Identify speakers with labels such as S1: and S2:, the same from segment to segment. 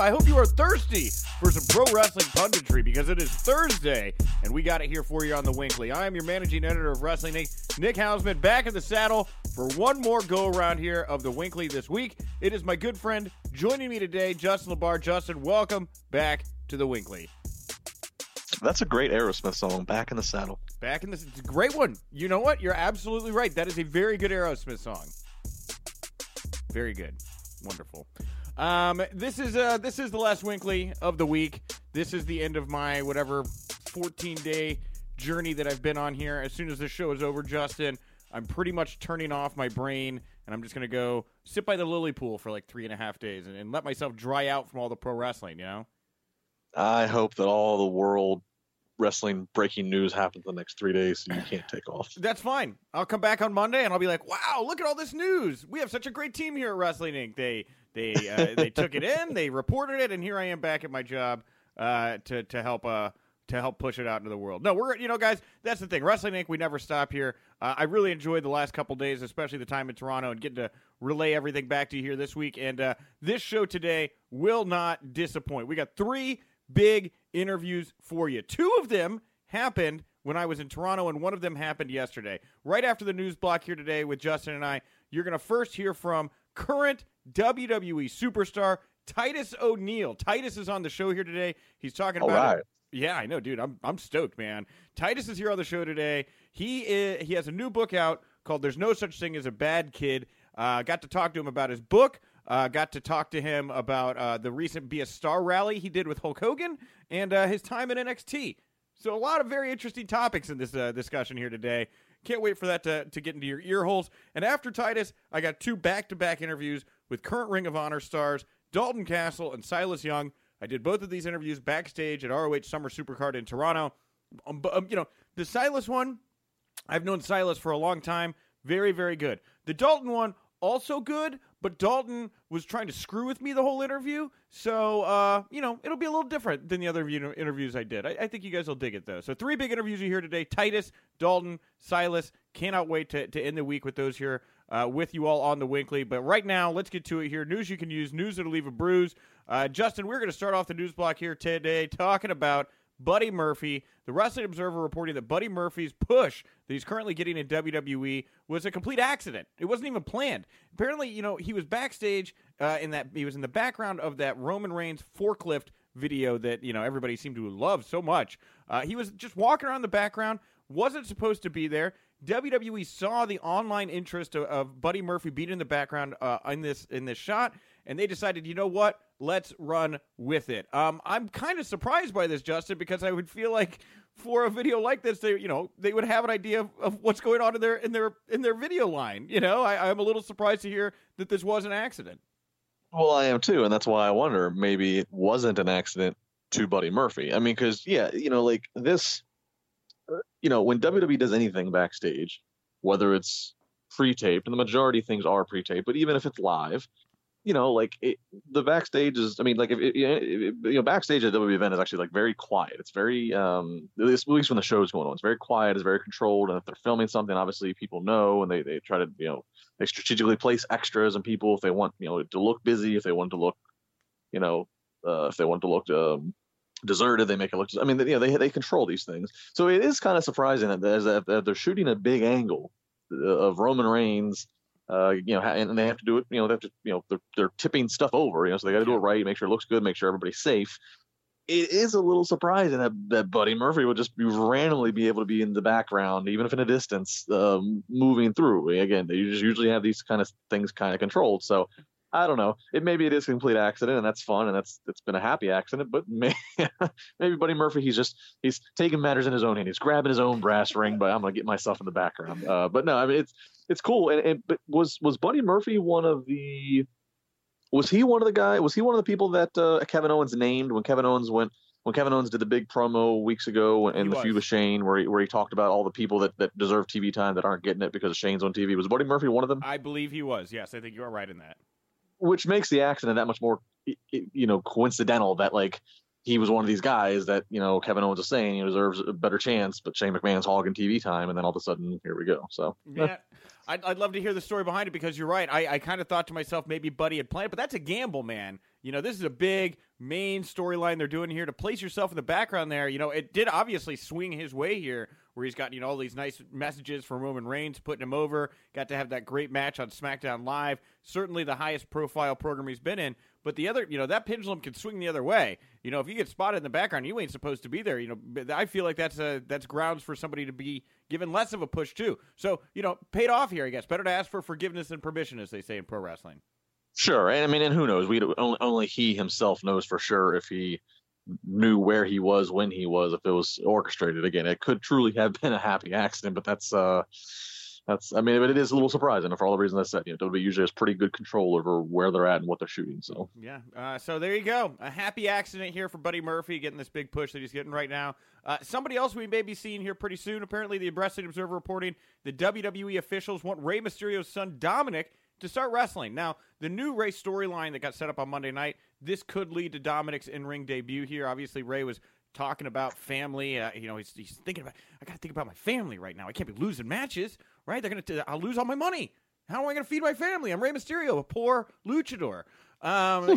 S1: I hope you are thirsty for some pro wrestling punditry because it is Thursday and we got it here for you on the WINCLY. I am your managing editor of Wrestling Inc., Nick Hausman, back in the saddle for one more go around here of the WINCLY this week. It is my good friend joining me today, Justin LaBar. Justin, welcome back to the Winkley.
S2: That's a great Aerosmith song, Back in the Saddle.
S1: Back in this, it's a great one. You know what? You're absolutely right. That is a very good Aerosmith song. Very good, wonderful. Um, this is uh, this is the last WINCLY of the week. This is the end of my whatever 14 day journey that I've been on here. As soon as this show is over, Justin, I'm pretty much turning off my brain and I'm just gonna go sit by the lily pool for like three and a half days and, and let myself dry out from all the pro wrestling. You know.
S2: I hope that all the world wrestling breaking news happens the next three days so you can't take off.
S1: That's fine. I'll come back on Monday and I'll be like, "Wow, look at all this news! We have such a great team here at Wrestling Inc. They they uh, they took it in, they reported it, and here I am back at my job uh, to to help uh to help push it out into the world. No, we're you know, guys, that's the thing. Wrestling Inc. We never stop here. Uh, I really enjoyed the last couple days, especially the time in Toronto, and getting to relay everything back to you here this week. And uh, this show today will not disappoint. We got three big interviews for you. Two of them happened when I was in Toronto, and one of them happened yesterday. Right after the news block here today with Justin and I, you're going to first hear from current WWE superstar Titus O'Neil. Titus is on the show here today. He's talking
S2: All
S1: about
S2: right.
S1: yeah, I know, dude. I'm I'm stoked, man. Titus is here on the show today. He is, he has a new book out called "There's No Such Thing as a Bad Kid." Uh, got to talk to him about his book. Uh, got to talk to him about uh, the recent "Be a Star" rally he did with Hulk Hogan and uh, his time in NXT. So a lot of very interesting topics in this uh, discussion here today. Can't wait for that to, to get into your ear holes. And after Titus, I got two back-to-back interviews with current Ring of Honor stars Dalton Castle and Silas Young. I did both of these interviews backstage at ROH Summer Supercard in Toronto. Um, um, you know, the Silas one, I've known Silas for a long time. Very, very good. The Dalton one, also good, but Dalton was trying to screw with me the whole interview. So, uh, you know, it'll be a little different than the other interviews I did. I, I think you guys will dig it, though. So, three big interviews you hear today Titus, Dalton, Silas. Cannot wait to, to end the week with those here uh, with you all on the WINCLY. But right now, let's get to it here. News you can use, news that'll leave a bruise. Uh, Justin, we're going to start off the news block here today talking about Buddy Murphy. The Wrestling Observer reporting that Buddy Murphy's push that he's currently getting in WWE was a complete accident. It wasn't even planned. Apparently, you know, he was backstage uh, in that he was in the background of that Roman Reigns forklift video that you know everybody seemed to love so much. Uh, he was just walking around the background, wasn't supposed to be there. WWE saw the online interest of, of Buddy Murphy being in the background uh, in this in this shot, and they decided, you know what? Let's run with it. Um, I'm kind of surprised by this, Justin, because I would feel like for a video like this, they you know they would have an idea of, of what's going on in their in their in their video line. You know, I, I'm a little surprised to hear that this was an accident.
S2: Well, I am too, and that's why I wonder maybe it wasn't an accident to Buddy Murphy. I mean, because yeah, you know, like this, you know, when WWE does anything backstage, whether it's pre-taped, and the majority of things are pre-taped, but even if it's live, you know, like it, the backstage is. I mean, like if, you know, backstage at WWE event is actually like very quiet. It's very, um, at least, when the show's going on, it's very quiet. It's very controlled. And if they're filming something, obviously people know, and they they try to, you know, they strategically place extras and people if they want, you know, to look busy, if they want to look, you know, uh, if they want to look um, deserted, they make it look. I mean, you know, they they control these things. So it is kind of surprising that, that, that they're shooting a big angle uh, of Roman Reigns uh, you know, and they have to do it. You know, they have to, you know, they're, they're tipping stuff over. You know, so they got to do it right, make sure it looks good, make sure everybody's safe. It is a little surprising that, that Buddy Murphy would just be randomly be able to be in the background, even if in a distance, um, moving through. Again, they just usually have these kind of things kind of controlled. So I don't know. It maybe it is a complete accident, and that's fun, and that's it's been a happy accident. But maybe, maybe Buddy Murphy, he's just he's taking matters in his own hand. He's grabbing his own brass ring, but I'm gonna get myself in the background. Uh, but no, I mean it's it's cool. And, and but was was Buddy Murphy one of the was he one of the guy? Was he one of the people that uh, Kevin Owens named when Kevin Owens went when Kevin Owens did the big promo weeks ago and the feud with Shane, where he, where he talked about all the people that, that deserve TV time that aren't getting it because Shane's on TV. Was Buddy Murphy one of them?
S1: I believe he was. Yes, I think you are right in that
S2: which makes the accident that much more you know coincidental that like he was one of these guys that you know Kevin Owens is saying he deserves a better chance, but Shane McMahon's hogging TV time, and then all of a sudden here we go. So
S1: yeah, I'd, I'd love to hear the story behind it because you're right. I, I kind of thought to myself maybe Buddy had planned, but that's a gamble, man. You know, this is a big main storyline they're doing here to place yourself in the background. There, you know, it did obviously swing his way here where he's got you know all these nice messages from Roman Reigns putting him over. Got to have that great match on SmackDown Live. Certainly the highest profile program he's been in. But the other, you know, that pendulum can swing the other way. You know, if you get spotted in the background, you ain't supposed to be there. You know, I feel like that's a that's grounds for somebody to be given less of a push too. So you know, paid off here, I guess. Better to ask for forgiveness and permission, as they say in pro wrestling.
S2: Sure, and I mean, and who knows? We only only he himself knows for sure if he knew where he was when he was if it was orchestrated. Again it could truly have been a happy accident but that's uh that's i mean but it is a little surprising for all the reasons i said. You know WWE usually has pretty good control over where they're at and what they're shooting so.
S1: Yeah uh, so there you go. A happy accident here for buddy murphy getting this big push that he's getting right now. Uh, somebody else we may be seeing here pretty soon apparently the wrestling observer reporting the wwe officials want Rey mysterio's son dominic to start wrestling. Now, the new Rey storyline that got set up on Monday night, this could lead to Dominic's in ring debut here. Obviously, Rey was talking about family. Uh, you know, he's, he's thinking about, I got to think about my family right now. I can't be losing matches, right? They're going to, I'll lose all my money. How am I going to feed my family? I'm Rey Mysterio, a poor luchador. Um,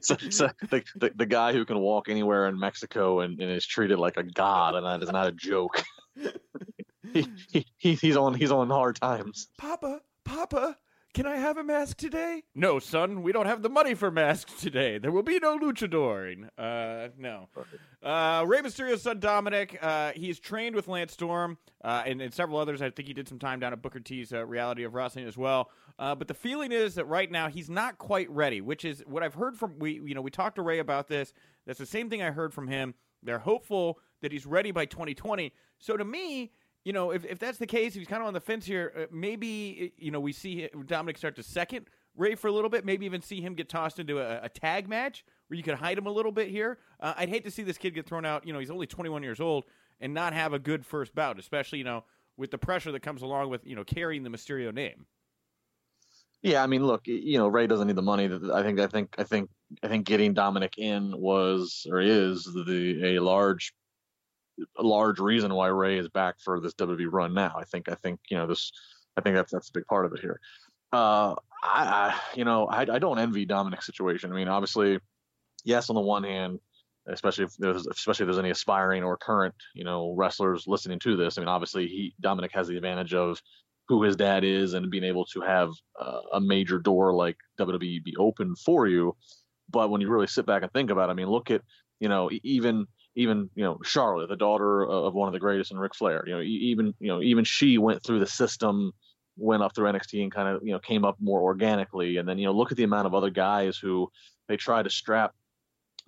S2: so, so the, the, the guy who can walk anywhere in Mexico and, and is treated like a god, and that is not a joke. he, he, he's on he's on hard times.
S1: Papa, Papa, can I have a mask today? No, son, we don't have the money for masks today. There will be no luchadoring. Uh, no. Uh, Rey Mysterio's son Dominic, uh, he's trained with Lance Storm uh, and, and, several others. I think he did some time down at Booker T's uh, Reality of Wrestling as well. Uh, but the feeling is that right now he's not quite ready, which is what I've heard from we. You know, we talked to Rey about this. That's the same thing I heard from him. They're hopeful that he's ready by 2020. So to me, you know, if, if that's the case, he's kind of on the fence here, uh, maybe, you know, we see Dominic start to second Rey for a little bit, maybe even see him get tossed into a, a tag match where you could hide him a little bit here. Uh, I'd hate to see this kid get thrown out. You know, he's only 21 years old and not have a good first bout, especially, you know, with the pressure that comes along with, you know, carrying the Mysterio name.
S2: Yeah, I mean, look, you know, Rey doesn't need the money. I think, I think, I think, I think getting Dominic in was or is the a large a large reason why Rey is back for this WWE run now. I think I think you know this. I think that's that's a big part of it here. Uh, I, I you know I, I don't envy Dominic's situation. I mean, obviously, yes, on the one hand, especially if there's especially if there's any aspiring or current you know wrestlers listening to this. I mean, obviously, he Dominic has the advantage of who his dad is and being able to have uh, a major door like WWE be open for you. But when you really sit back and think about it, I mean, look at you know even even you know Charlotte, the daughter of one of the greatest, and Ric Flair. You know, even you know even she went through the system, went up through NXT, and kind of you know came up more organically. And then you know look at the amount of other guys who they try to strap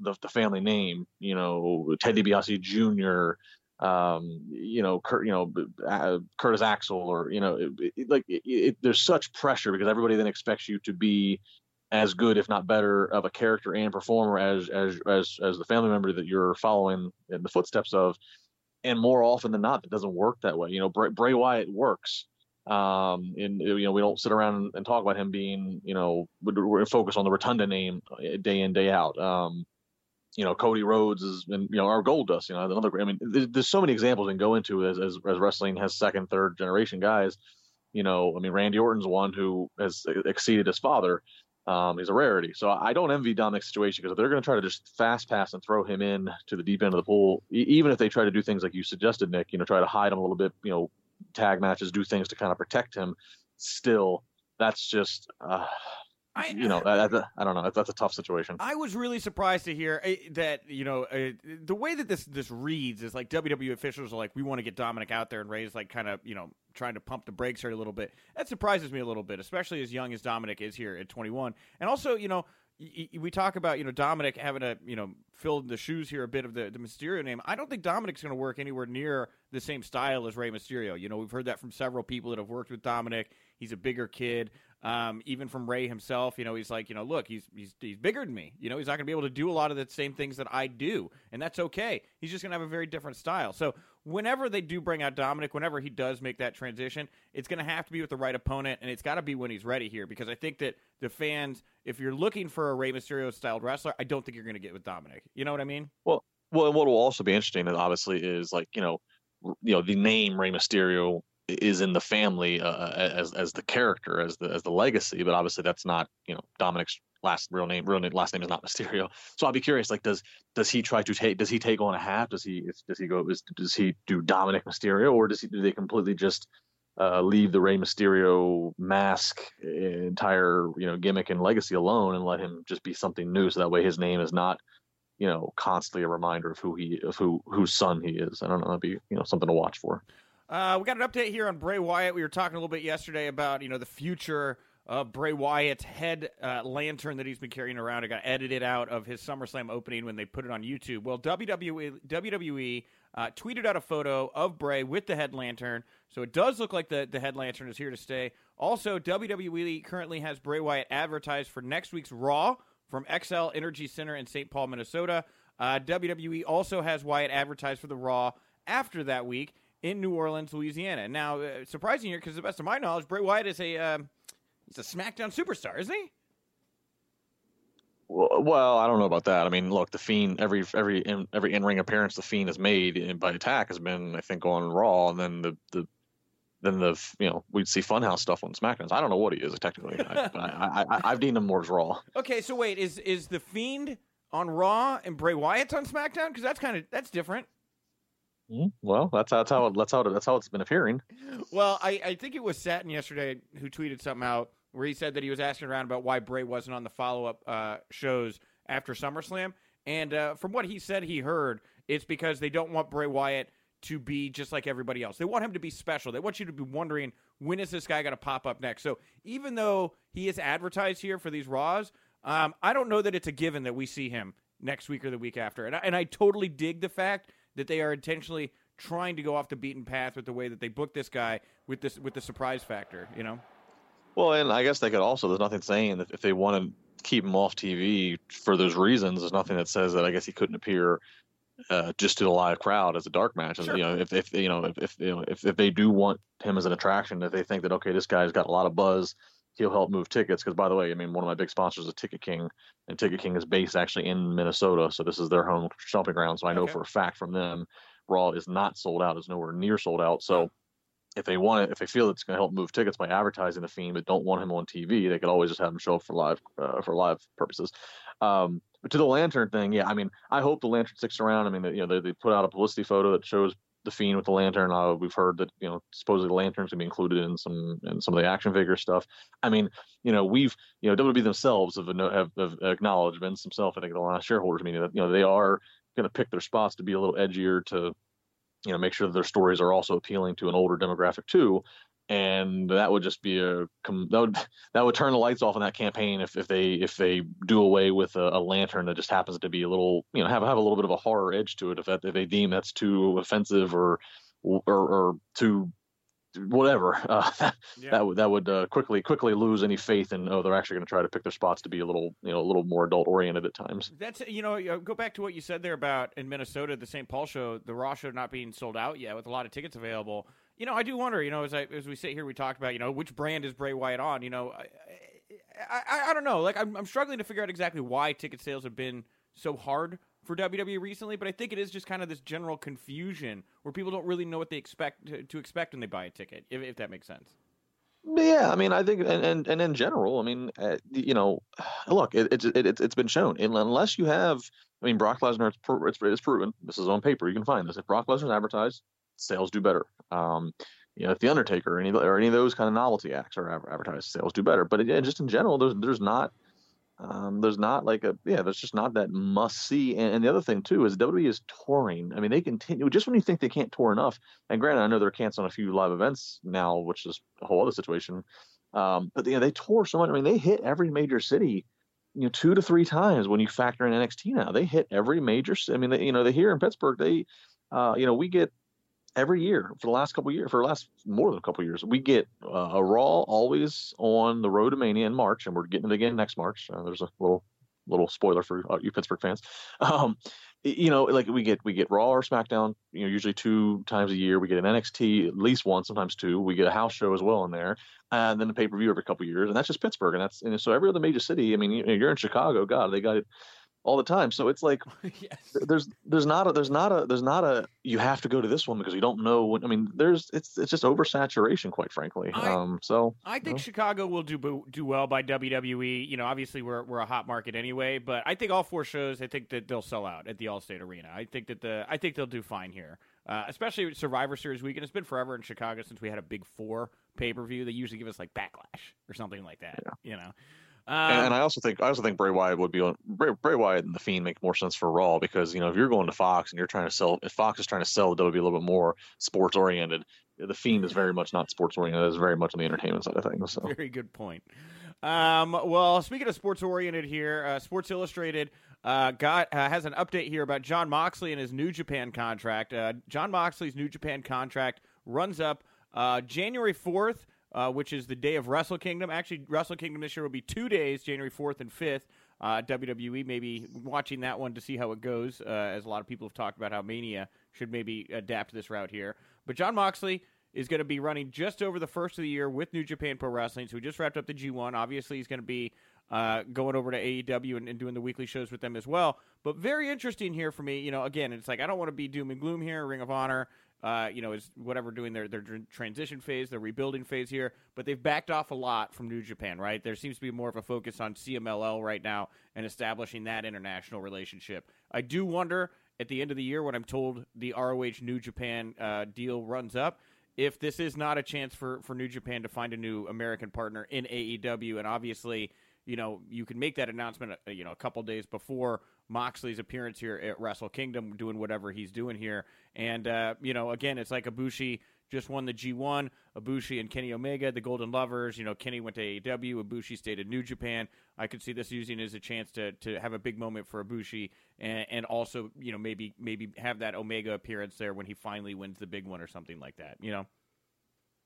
S2: the, the family name, you know, Ted DiBiase Jr., um, you know, Kurt, you know, uh, Curtis Axel, or you know, it, it, like it, there's such pressure because everybody then expects you to be as good, if not better, of a character and performer as as as as the family member that you're following in the footsteps of. And more often than not, it doesn't work that way. You know, Bray, Bray Wyatt works. Um, and you know, we don't sit around and talk about him being, you know, we're focused on the Rotunda name uh, day in day out. Um, you know, Cody Rhodes is, and you know, our Goldust. You know, another. I mean, there's, there's so many examples can go into as, as as wrestling has second, third generation guys. You know, I mean, Randy Orton's one who has exceeded his father. Um, he's a rarity. So I don't envy Dominic's situation because if they're going to try to just fast pass and throw him in to the deep end of the pool, e- even if they try to do things like you suggested, Nick. You know, try to hide him a little bit. You know, tag matches, do things to kind of protect him. Still, that's just. Uh, I, you know, I, I, don't know. That's, a tough situation.
S1: I was really surprised to hear uh, that you know uh, the way that this this reads is like WWE officials are like, we want to get Dominic out there, and Rey's like kind of you know trying to pump the brakes here a little bit. That surprises me a little bit, especially as young as Dominic is here at 21, and also you know we talk about you know Dominic having to you know fill the shoes here a bit of the, the Mysterio name. I don't think Dominic's going to work anywhere near the same style as Rey Mysterio. You know, we've heard that from several people that have worked with Dominic. He's a bigger kid. Um, even from Rey himself, you know, he's like, you know, look, he's he's he's bigger than me. You know, he's not going to be able to do a lot of the same things that I do, and that's okay. He's just going to have a very different style. So whenever they do bring out Dominic, whenever he does make that transition, it's going to have to be with the right opponent, and it's got to be when he's ready here. Because I think that the fans, if you're looking for a Rey Mysterio styled wrestler, I don't think you're going to get with Dominic. You know what I mean?
S2: Well, well, and what will also be interesting, obviously, is like you know, you know, the name Rey Mysterio is in the family uh, as as the character as the as the legacy but obviously that's not you know Dominic's last real name real name, last name is not Mysterio. So I'll be curious like does does he try to take does he take on a hat? Does he does he go does he do Dominic Mysterio or does he do they completely just uh, leave the Rey Mysterio mask entire you know gimmick and legacy alone and let him just be something new so that way his name is not you know constantly a reminder of who he of who whose son he is? I don't know that'd be you know something to watch for
S1: uh, we got an update here on Bray Wyatt. We were talking a little bit yesterday about you know the future of Bray Wyatt's head uh, lantern that he's been carrying around. It got edited out of his SummerSlam opening when they put it on YouTube. Well, WWE, WWE uh, tweeted out a photo of Bray with the head lantern, so it does look like the, the head lantern is here to stay. Also, WWE currently has Bray Wyatt advertised for next week's Raw from Xcel Energy Center in St. Paul, Minnesota. Uh, WWE also has Wyatt advertised for the Raw after that week in New Orleans, Louisiana. Now, uh, surprising here because, to the best of my knowledge, Bray Wyatt is a um, he's a SmackDown superstar, isn't he?
S2: Well, I don't know about that. I mean, look, the Fiend every every in, every in ring appearance the Fiend has made by Attack has been, I think, on Raw, and then the the then the you know we'd see Funhouse stuff on SmackDown. So I don't know what he is technically, I, but I, I, have deemed him more as Raw.
S1: Okay, so wait, is is the Fiend on Raw and Bray Wyatt's on SmackDown? Because that's kind of that's different.
S2: Mm-hmm. Well, that's how that's how that's how that's how it's been appearing.
S1: Well, I, I think it was Satin yesterday who tweeted something out where he said that he was asking around about why Bray wasn't on the follow up uh, shows after SummerSlam, and uh, from what he said, he heard it's because they don't want Bray Wyatt to be just like everybody else. They want him to be special. They want you to be wondering when is this guy going to pop up next. So even though he is advertised here for these Raws, um, I don't know that it's a given that we see him next week or the week after. And I, and I totally dig the fact that they are intentionally trying to go off the beaten path with the way that they book this guy with this with the surprise factor, you know.
S2: Well, and I guess they could also. There's nothing saying that if they want to keep him off TV for those reasons, there's nothing that says that I guess he couldn't appear uh, just to the live crowd as a dark match. Sure. You know, if, if you know if, if you know if, if they do want him as an attraction, if they think that okay, this guy's got a lot of buzz, he'll help move tickets. Because by the way, I mean one of my big sponsors is Ticket King, and Ticket King is based actually in Minnesota, so this is their home stomping ground. So I know okay. for a fact from them, Raw is not sold out, is nowhere near sold out. So if they want it, if they feel it's going to help move tickets by advertising the Fiend, but don't want him on TV, they could always just have him show up for live uh, for live purposes. Um, but to the lantern thing, yeah, I mean, I hope the lantern sticks around. I mean, you know, they, they put out a publicity photo that shows the fiend with the lantern. Uh, we've heard that you know supposedly the lanterns can be included in some in some of the action figure stuff. I mean, you know, we've you know WWE themselves have, have, have acknowledged Vince himself. I think the last shareholders meeting that you know they are going to pick their spots to be a little edgier to you know make sure that their stories are also appealing to an older demographic too. And that would just be a that would that would turn the lights off on that campaign if, if they if they do away with a, a, lantern that just happens to be a little you know have have a little bit of a horror edge to it if that if they deem that's too offensive or or, or too whatever uh, yeah. that would that would uh, quickly quickly lose any faith in oh they're actually going to try to pick their spots to be a little you know a little more adult oriented at times.
S1: That's you know go back to what you said there about in Minnesota the St. Paul show the Raw show not being sold out yet with a lot of tickets available. You know I do wonder you know as I as we sit here we talk about you know which brand is Bray Wyatt on you know I I, I don't know like I'm I'm struggling to figure out exactly why ticket sales have been so hard for WWE recently, but I think it is just kind of this general confusion where people don't really know what they expect to, to expect when they buy a ticket, if, if that makes sense.
S2: Yeah, I mean, I think, and and, and in general, I mean, uh, you know, look, it, it's it, it's been shown. Unless you have, I mean, Brock Lesnar, it's, it's, it's proven. This is on paper. You can find this. If Brock Lesnar's advertised, sales do better. Um, you know, if the Undertaker or any or any of those kind of novelty acts are advertised, sales do better. But it, just in general, there's there's not um, there's not like a yeah, there's just not that must see. And, and, the other thing too is WWE is touring. I mean, they continue just when you think they can't tour enough. And granted, I know they're canceling a few live events now, which is a whole other situation. Um, but you know, they tour so much. I mean, they hit every major city, you know, two to three times when you factor in NXT. Now they hit every major. I mean, they, you know, they here in Pittsburgh, they, uh, you know, we get every year for the last couple years, for the last more than a couple years, we get uh, a Raw always on the road to Mania in March, and we're getting it again next March. Uh, there's a little little spoiler for uh, you Pittsburgh fans. Um, you know, like we get we get Raw or SmackDown, you know, usually two times a year. We get an NXT at least one, sometimes two. We get a house show as well in there, and then the pay per view every couple years, and that's just Pittsburgh, and that's and so every other major city. I mean, you're in Chicago, God, they got it all the time. So it's like yes. there's there's not a there's not a there's not a you have to go to this one because you don't know what I mean. There's it's it's just oversaturation, quite frankly. I, um, so
S1: I think you know. Chicago will do do well by WWE. You know, obviously we're we're a hot market anyway, but I think all four shows. I think that they'll sell out at the Allstate Arena. I think that the I think they'll do fine here. Uh, especially Survivor Series weekend. It's been forever in Chicago since we had a big four pay per view. They usually give us like Backlash or something like that. Yeah. You know,
S2: um, and I also think I also think Bray Wyatt would be on Bray, Bray Wyatt and the Fiend make more sense for Raw because you know if you're going to Fox and you're trying to sell if Fox is trying to sell WWE a little bit more sports oriented, the Fiend is very much not sports oriented. It's very much on the entertainment side of things. So.
S1: Very good point. Um, well, speaking of sports oriented here, uh, Sports Illustrated uh, got uh, has an update here about Jon Moxley and his New Japan contract. Uh, Jon Moxley's New Japan contract runs up uh, January fourth uh, which is the day of Wrestle Kingdom. Actually, Wrestle Kingdom this year will be two days, January 4th and 5th. Uh, WWE maybe watching that one to see how it goes, uh, as a lot of people have talked about how Mania should maybe adapt this route here. But Jon Moxley is going to be running just over the first of the year with New Japan Pro Wrestling. So we just wrapped up the G1. Obviously, he's going to be uh, going over to AEW and, and, doing the weekly shows with them as well. But very interesting here for me. You know, again, it's like I don't want to be doom and gloom here. Ring of Honor uh, you know, is whatever doing their their transition phase, their rebuilding phase here. But they've backed off a lot from New Japan, right? There seems to be more of a focus on CMLL right now and establishing that international relationship. I do wonder at the end of the year when I'm told the ROH New Japan uh, deal runs up. If this is not a chance for, for New Japan to find a new American partner in AEW, and obviously, you know, you can make that announcement, uh, you know, a couple days before Moxley's appearance here at Wrestle Kingdom, doing whatever he's doing here. And, uh, you know, again, it's like Ibushi just won the G1. Ibushi and Kenny Omega, the Golden Lovers. You know, Kenny went to AEW. Ibushi stayed at New Japan. I could see this using as a chance to, to have a big moment for Ibushi and, and also, you know, maybe maybe have that Omega appearance there when he finally wins the big one or something like that, you know?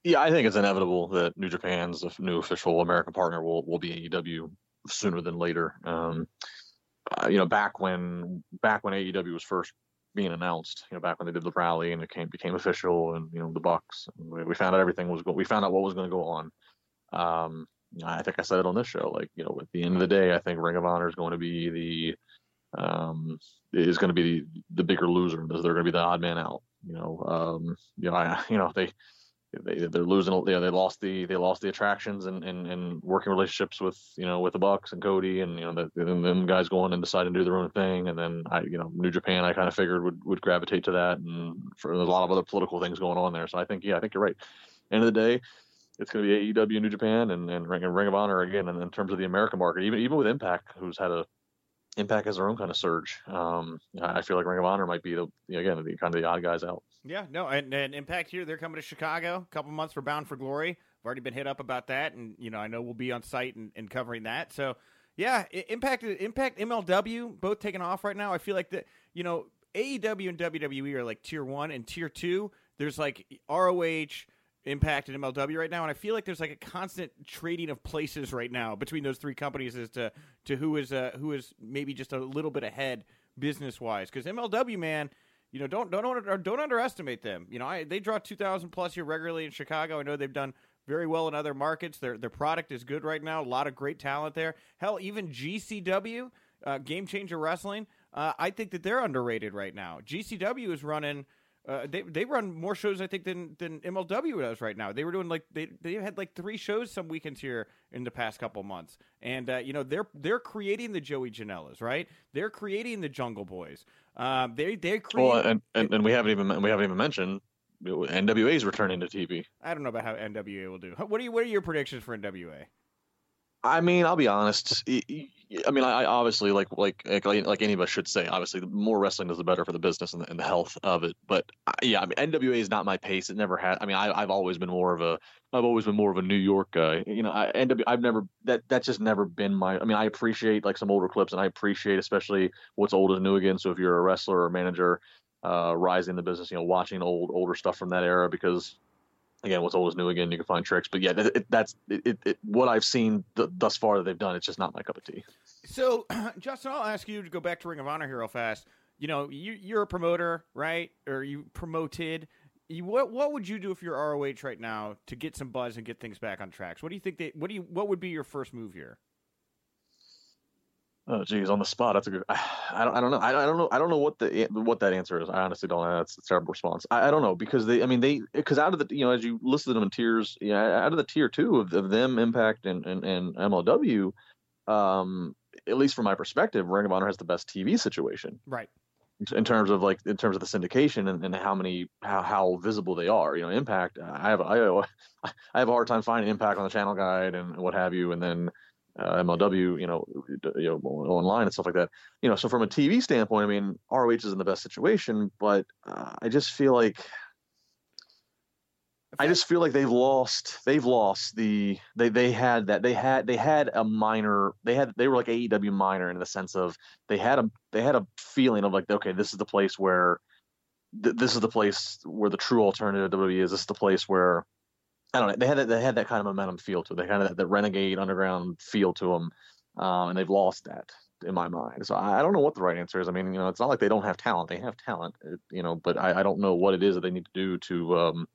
S2: Yeah, I think it's inevitable that New Japan's new official American partner will, will be AEW sooner than later. Um, uh, you know, back when back when AEW was first being announced, you know, back when they did the rally and it came became official, and you know, the Bucks, we, we found out everything was going. We found out what was going to go on. Um, I think I said it on this show. Like, you know, at the end of the day, I think Ring of Honor is going to be the um, is going to be the, the bigger loser. Because they're going to be the odd man out. You know, um, you know, I, you know, they they they're losing. You know, they lost the they lost the attractions and, and, and working relationships with you know with the Bucks and Cody and you know the, and then guys going and deciding to do their own thing. And then I you know New Japan I kind of figured would would gravitate to that. And for there's a lot of other political things going on there. So I think yeah I think you're right. End of the day. It's going to be AEW, New Japan, and, and Ring, and Ring of Honor again. And in terms of the American market, even even with Impact, who's had a Impact has their own kind of surge. Um, I feel like Ring of Honor might be the again the kind of the odd guys out.
S1: Yeah, no, and, and Impact here, they're coming to Chicago. A couple months for Bound for Glory. I've already been hit up about that, and you know I know we'll be on site and, and covering that. So yeah, Impact, Impact, MLW, both taking off right now. I feel like that you know AEW and WWE are like tier one and tier two. There's like ROH. Impact and MLW right now, and I feel like there's like a constant trading of places right now between those three companies as to to who is uh, who is maybe just a little bit ahead business wise. Because MLW, man, you know, don't don't don't underestimate them. You know, I, they draw two thousand plus here regularly in Chicago. I know they've done very well in other markets. Their their product is good right now. A lot of great talent there. Hell, even GCW, uh, Game Changer Wrestling. Uh, I think that they're underrated right now. GCW is running uh, they they run more shows I think than than MLW does right now. They were doing like they they had like three shows some weekends here in the past couple months, and uh, you know they're they're creating the Joey Janela's right. They're creating the Jungle Boys. Um, they they create.
S2: Well, and, and, and we haven't even we haven't even mentioned NWA is returning to TV.
S1: I don't know about how NWA will do. What are you, what are your predictions for NWA?
S2: I mean, I'll be honest. I mean, I obviously like like like, any of us should say. Obviously, the more wrestling is the better for the business and the, and the health of it. But yeah, I mean, NWA is not my pace. It never had. I mean, I, have always been more of a I've always been more of a New York guy. You know, I, I've never that that's just never been my. I mean, I appreciate like some older clips, and I appreciate especially what's old is new again. So if you're a wrestler or a manager, uh, rising in the business, you know, watching old older stuff from that era because again, what's old is new again. You can find tricks, but yeah, it, that's it, it, What I've seen th- thus far that they've done, it's just not my cup of tea.
S1: So, Justin, I'll ask you to go back to Ring of Honor here real fast. You know, you, you're a promoter, right? Or you promoted. You, what what would you do if you're ROH right now to get some buzz and get things back on tracks? What do you think they? What do you? What would be your first move here?
S2: Oh, geez, on the spot. That's a good. I don't. I don't know. I, I don't know. I don't know what the what that answer is. I honestly don't know. That's a terrible response. I, I don't know because they. I mean, they because out of the you know as you listed them in tiers, yeah, out of the tier two of, of them, Impact and and, and MLW, um, at least from my perspective, Ring of Honor has the best TV situation.
S1: Right.
S2: In terms of like in terms of the syndication and, and how many how how visible they are. You know, Impact. I have I I have a hard time finding Impact on the channel guide and what have you, and then uh, MLW, you know, you know, online and stuff like that. You know, so from a TV standpoint, I mean, ROH is in the best situation, but uh, I just feel like I just feel like they've lost. They've lost the. They they had that. They had they had a minor. They had they were like AEW minor in the sense of they had a they had a feeling of like okay, this is the place where. Th- this is the place where the true alternative WWE is. This is the place where I don't know. They had that, they had that kind of momentum feel to it. They kind of that renegade underground feel to them, um, and they've lost that in my mind. So I, I, don't know what the right answer is. I mean, you know, it's not like they don't have talent. They have talent, you know, but I, I don't know what it is that they need to do to, um,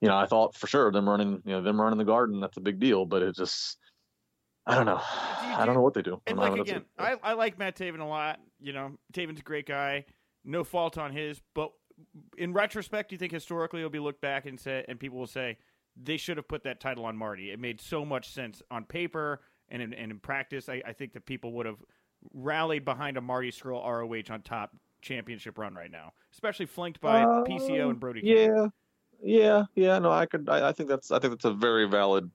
S2: you know, I thought for sure them running, you know, them running the garden, that's a big deal, but it just, I don't know. Do I don't know what they do.
S1: And like again, I, I like Matt Taven a lot. You know, Taven's a great guy. No fault on his, but in retrospect, do you think historically it'll be looked back and say, and people will say, they should have put that title on Marty. It made so much sense on paper and in, and in practice. I, I think that people would have rallied behind a Marty Scurll ROH on top championship run right now, especially flanked by uh, PCO and Brody.
S2: Yeah, King. yeah, yeah. No, I could. I, I, think that's. I think that's a very valid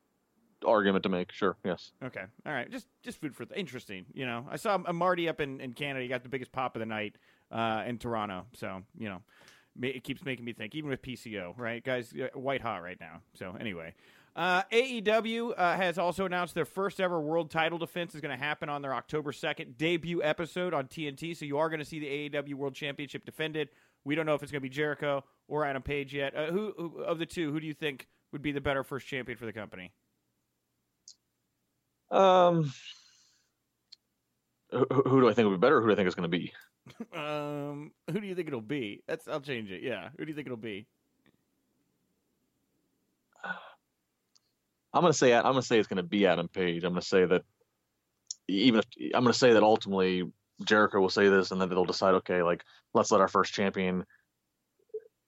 S2: argument to make. Sure. Yes.
S1: Okay. All right. Just just food for th- interesting. You know, I saw a Marty up in, in Canada. He got the biggest pop of the night uh, in Toronto. So you know it keeps making me think, even with PCO, right? Guys, white hot right now. So, anyway. Uh, AEW uh, has also announced their first ever world title defense is going to happen on their October 2nd debut episode on TNT. So, you are going to see the AEW World Championship defended. We don't know if it's going to be Jericho or Adam Page yet. Uh, who, who, of the two, who do you think would be the better first champion for the company?
S2: Um, who, who do I think would be better? who do I think is going to be?
S1: um, who do you think it'll be? That's I'll change it. Yeah, who do you think it'll be?
S2: I'm gonna say I'm gonna say it's gonna be Adam Page. I'm gonna say that even if I'm gonna say that ultimately Jericho will say this, and then they'll decide, okay, like let's let our first champion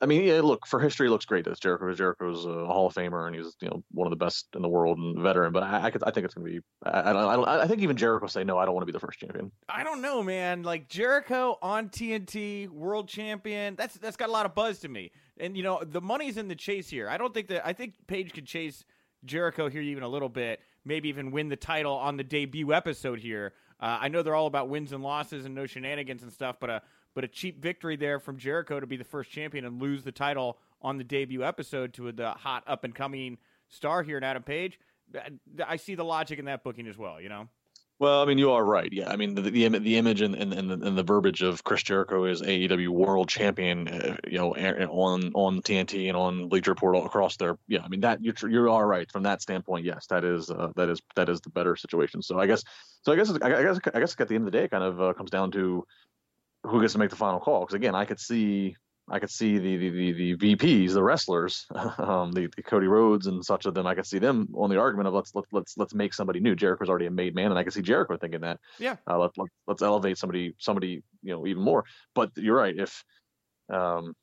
S2: I mean, yeah, look for history, looks great. As Jericho, Jericho's a Hall of Famer, and he's you know one of the best in the world and veteran. But I, I, could, I think it's gonna be. I, I, don't, I think even Jericho say no. I don't want to be the first champion.
S1: I don't know, man. Like Jericho on TNT, world champion. That's that's got a lot of buzz to me. And you know, the money's in the chase here. I don't think that. I think Page could chase Jericho here even a little bit. Maybe even win the title on the debut episode here. Uh, I know they're all about wins and losses and no shenanigans and stuff, but a but a cheap victory there from Jericho to be the first champion and lose the title on the debut episode to the hot up and coming star here in Adam Page. I see the logic in that booking as well. You know.
S2: Well, I mean, you are right. Yeah, I mean, the the, the image and, and, and, the, and the verbiage of Chris Jericho as AEW World Champion, uh, you know, on on TNT and on Bleacher Report all across there. Yeah, I mean that you you are right from that standpoint. Yes, that is uh, that is that is the better situation. So I guess so I guess I guess I guess at the end of the day, it kind of uh, comes down to who gets to make the final call. Because again, I could see I could see the the, the, the VPs, the wrestlers, um, the, the, Cody Rhodes and such of them. I could see them on the argument of let's let, let's let's make somebody new. Jericho's already a made man, and I could see Jericho thinking that.
S1: Yeah.
S2: Uh, let, let, let's elevate somebody somebody you know even more. But you're right. If um,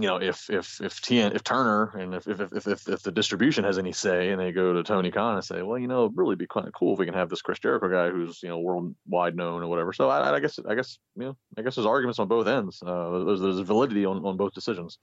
S2: you know, if if if TN, if Turner and if if, if if if the distribution has any say, and they go to Tony Khan and say, well, you know, it'd really be kind of cool if we can have this Chris Jericho guy who's you know worldwide known or whatever. So I, I guess I guess you know I guess there's arguments on both ends. Uh, there's, there's validity on on both decisions.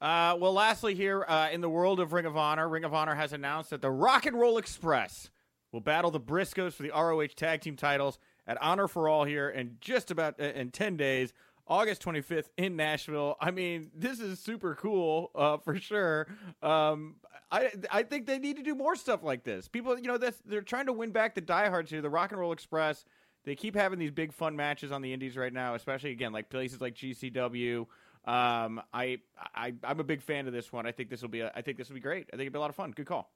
S1: Uh, well, lastly, here uh, in the world of Ring of Honor, Ring of Honor has announced that the Rock and Roll Express will battle the Briscoes for the ROH Tag Team titles at Honor for All here in just about uh, in ten days. August 25th in Nashville. I mean, this is super cool uh, for sure. Um, I I think they need to do more stuff like this. People, you know, they're trying to win back the diehards here. The Rock and Roll Express. They keep having these big fun matches on the Indies right now, especially again like places like GCW. Um, I I I'm a big fan of this one. I think this will be a, I think this will be great. I think it'll be a lot of fun. Good call.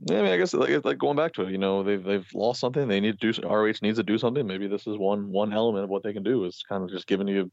S2: Yeah, I mean, I guess like, like going back to it, you know, they've they've lost something. They need to do. ROH needs to do something. Maybe this is one one element of what they can do. Is kind of just giving you,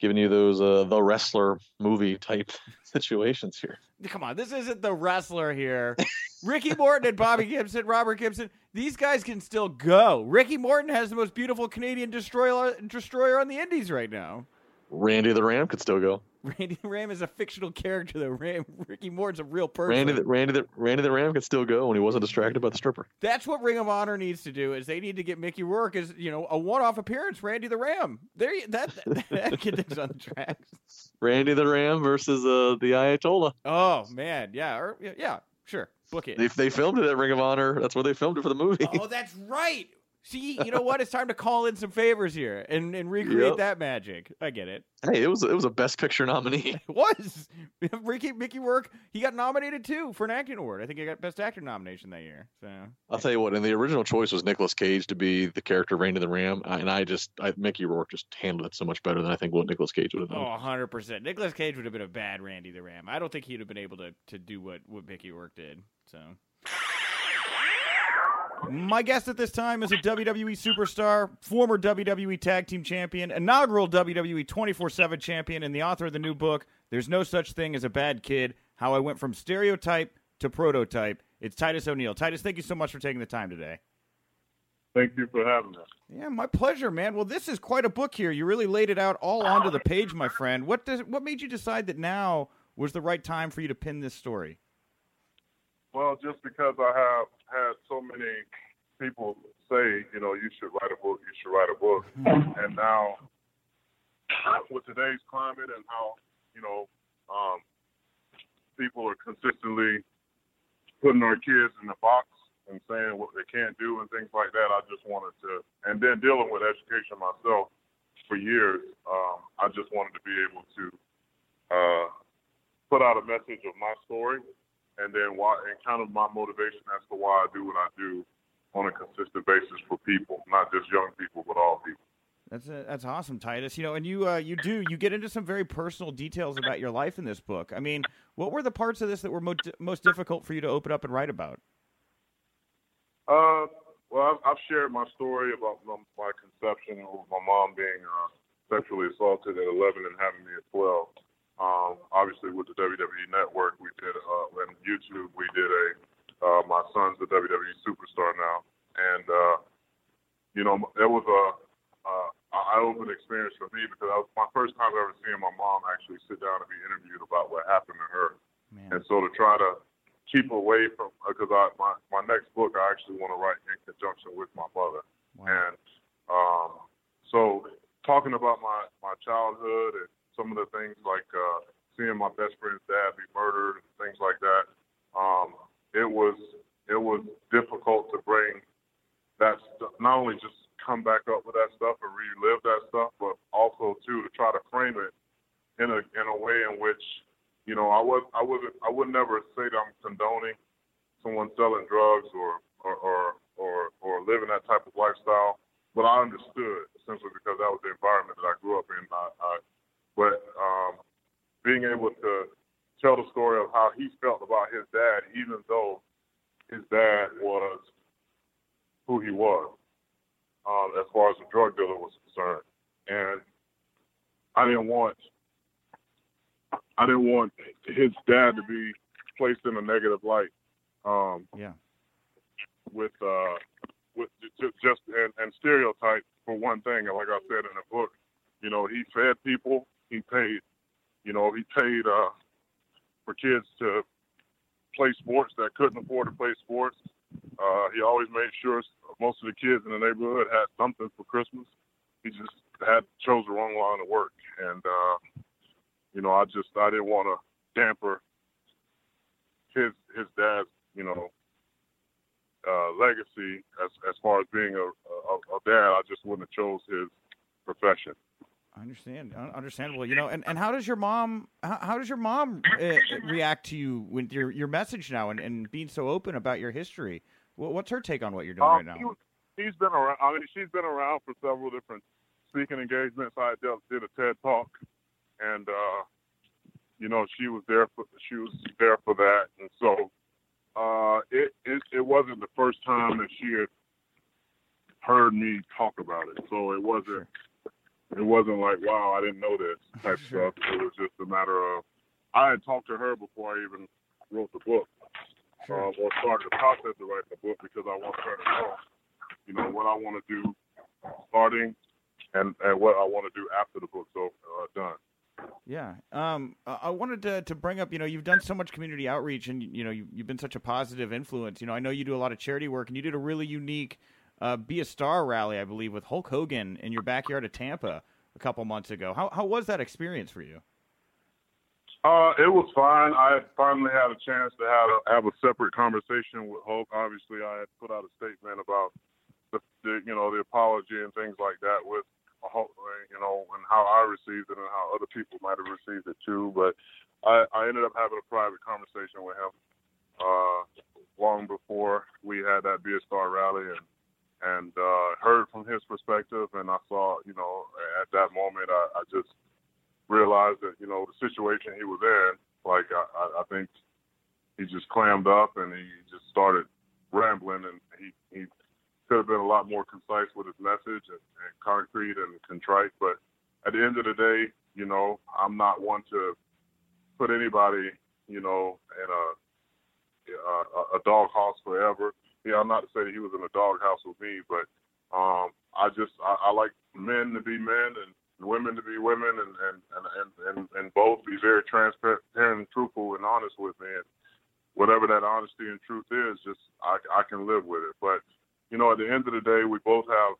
S2: giving you those uh, the wrestler movie type situations here.
S1: Come on, this isn't the wrestler here. Ricky Morton and Bobby Gibson, Robert Gibson, these guys can still go. Ricky Morton has the most beautiful Canadian destroyer destroyer on the Indies right now.
S2: Randy the Ram could still go.
S1: Randy the Ram is a fictional character. The Ram, Ricky Morton's a real person.
S2: Randy the Randy the Randy the Ram could still go when he wasn't distracted by the stripper.
S1: That's what Ring of Honor needs to do. Is they need to get Mickey Rourke as you know a one-off appearance. Randy the Ram. There, that that, that kid is on the tracks.
S2: Randy the Ram versus uh, the Ayatollah.
S1: Oh man, yeah, or, yeah, sure. Book it.
S2: They, they filmed it at Ring of Honor. That's where they filmed it for the movie.
S1: Oh, that's right. See, you know what? It's time to call in some favors here and, and recreate yep. that magic. I get it.
S2: Hey, it was it was a Best Picture nominee.
S1: It was. Ricky Mickey Rourke. He got nominated too for an acting award. I think he got Best Actor nomination that year. So
S2: I'll tell you what. And the original choice was Nicolas Cage to be the character Randy the Ram, and I just I, Mickey Rourke just handled it so much better than I think what Nicolas Cage would have done.
S1: Oh, 100 percent. Nicolas Cage would have been a bad Randy the Ram. I don't think he'd have been able to to do what what Mickey Rourke did. So. My guest at this time is a WWE superstar, former WWE Tag Team Champion, inaugural WWE 24 7 champion, and the author of the new book, There's No Such Thing as a Bad Kid How I Went from Stereotype to Prototype. It's Titus O'Neil. Titus, thank you so much for taking the time today.
S3: Thank you for having us.
S1: Yeah, my pleasure, man. Well, this is quite a book here. You really laid it out all onto the page, my friend. What does what made you decide that now was the right time for you to pin this story?
S3: Well, just because I have had so many people say, you know, you should write a book, you should write a book, and now with today's climate and how you know um, people are consistently putting our kids in the box and saying what they can't do and things like that, I just wanted to, and then dealing with education myself for years, um, I just wanted to be able to uh, put out a message of my story and then why and kind of my motivation as to why I do what I do on a consistent basis for people, not just young people, but all people.
S1: That's a, that's awesome, Titus. You know, and you uh, you do you get into some very personal details about your life in this book. I mean, what were the parts of this that were mo- most difficult for you to open up and write about?
S3: Uh, well, I've, I've shared my story about my conception, of my mom being uh, sexually assaulted at 11 and having me at 12. Um, obviously, with the WWE Network, we did uh, and YouTube, we did a uh, my son's a WWE superstar now, and uh, you know it was a uh, eye-opening experience for me because that was my first time ever seeing my mom actually sit down and be interviewed about what happened to her, Man. and so to try to keep away from because I my my next book I actually want to write in conjunction with my mother, wow. and um, so talking about my my childhood and some of the things like uh, seeing my best friend's dad be murdered things like that. Um, it was it was difficult to bring that st- not only just come back up with that stuff and relive that stuff, but also too to try to frame it in a in a way in which you know I was I wasn't I would never say that I'm condoning someone selling drugs or or or or, or living that type of lifestyle, but I understood essentially because that was the environment that I grew up in. I, I but um, being able to tell the story of how he felt about his dad, even though his dad was who he was, um, as far as the drug dealer was concerned, and I didn't want I didn't want his dad to be placed in a negative light. Um,
S1: Yeah.
S3: with uh, with just and, and stereotype for one thing. And like I said in the book, you know, he fed people. He paid. You know, he paid uh, for kids to play sports that couldn't afford to play sports. Uh, he always made sure most of the kids in the neighborhood had something for Christmas. He just had chose the wrong line of work, and uh, you know, I just I didn't want to damper his his dad's you know uh, legacy as as far as being a, a, a dad. I just wouldn't have chose his profession.
S1: I understand. Un- Understandable. You know, and, and how does your mom how, how does your mom uh, react to you with your your message now and, and being so open about your history? What's her take on what you're doing right
S3: Um,
S1: now?
S3: he, he's been around. I mean, she's been around for several different speaking engagements. I did, did a TED talk, and uh, you know, she was there for she was there for that, and so uh, it, it it wasn't the first time that she had heard me talk about it. So it wasn't it wasn't like wow, I didn't know this type
S1: Sure.
S3: stuff. It was just a matter of I had talked to her before I even wrote the book
S1: Sure.
S3: um, or started the process of writing the book because I want her to know, you know, what I want to do starting and, and what I want to do after the book's over, uh, done.
S1: Yeah. Um, I I wanted to, to bring up, you know, you've done so much community outreach and, you know, you, you've been such a positive influence. You know, I know you do a lot of charity work and you did a really unique uh, Be a Star rally, I believe, with Hulk Hogan in your backyard of Tampa a couple months ago. How, how was that experience for you?
S3: Uh, it was fine. I finally had a chance to have a, have a separate conversation with Hulk. Obviously, I had put out a statement about the, the you know the apology and things like that with Hulk, you know, and how I received it and how other people might have received it too. But I, I ended up having a private conversation with him uh, long before we had that Be a Star rally and and uh, heard from his perspective. And I saw, you know, at that moment, I, I just realized that you know the situation he was in. Like I, I, think he just clammed up and he just started rambling, and he he could have been a lot more concise with his message and, and concrete and contrite. But at the end of the day, you know, I'm not one to put anybody, you know, in a a, a doghouse forever. Yeah, I'm not to say that he was in a doghouse with me, but um, I just I, I like men to be men and women to be women and and and and, and, both be very transparent and truthful and honest with me. And whatever that honesty and truth is just I, I can live with it. But you know at the end of the day we both have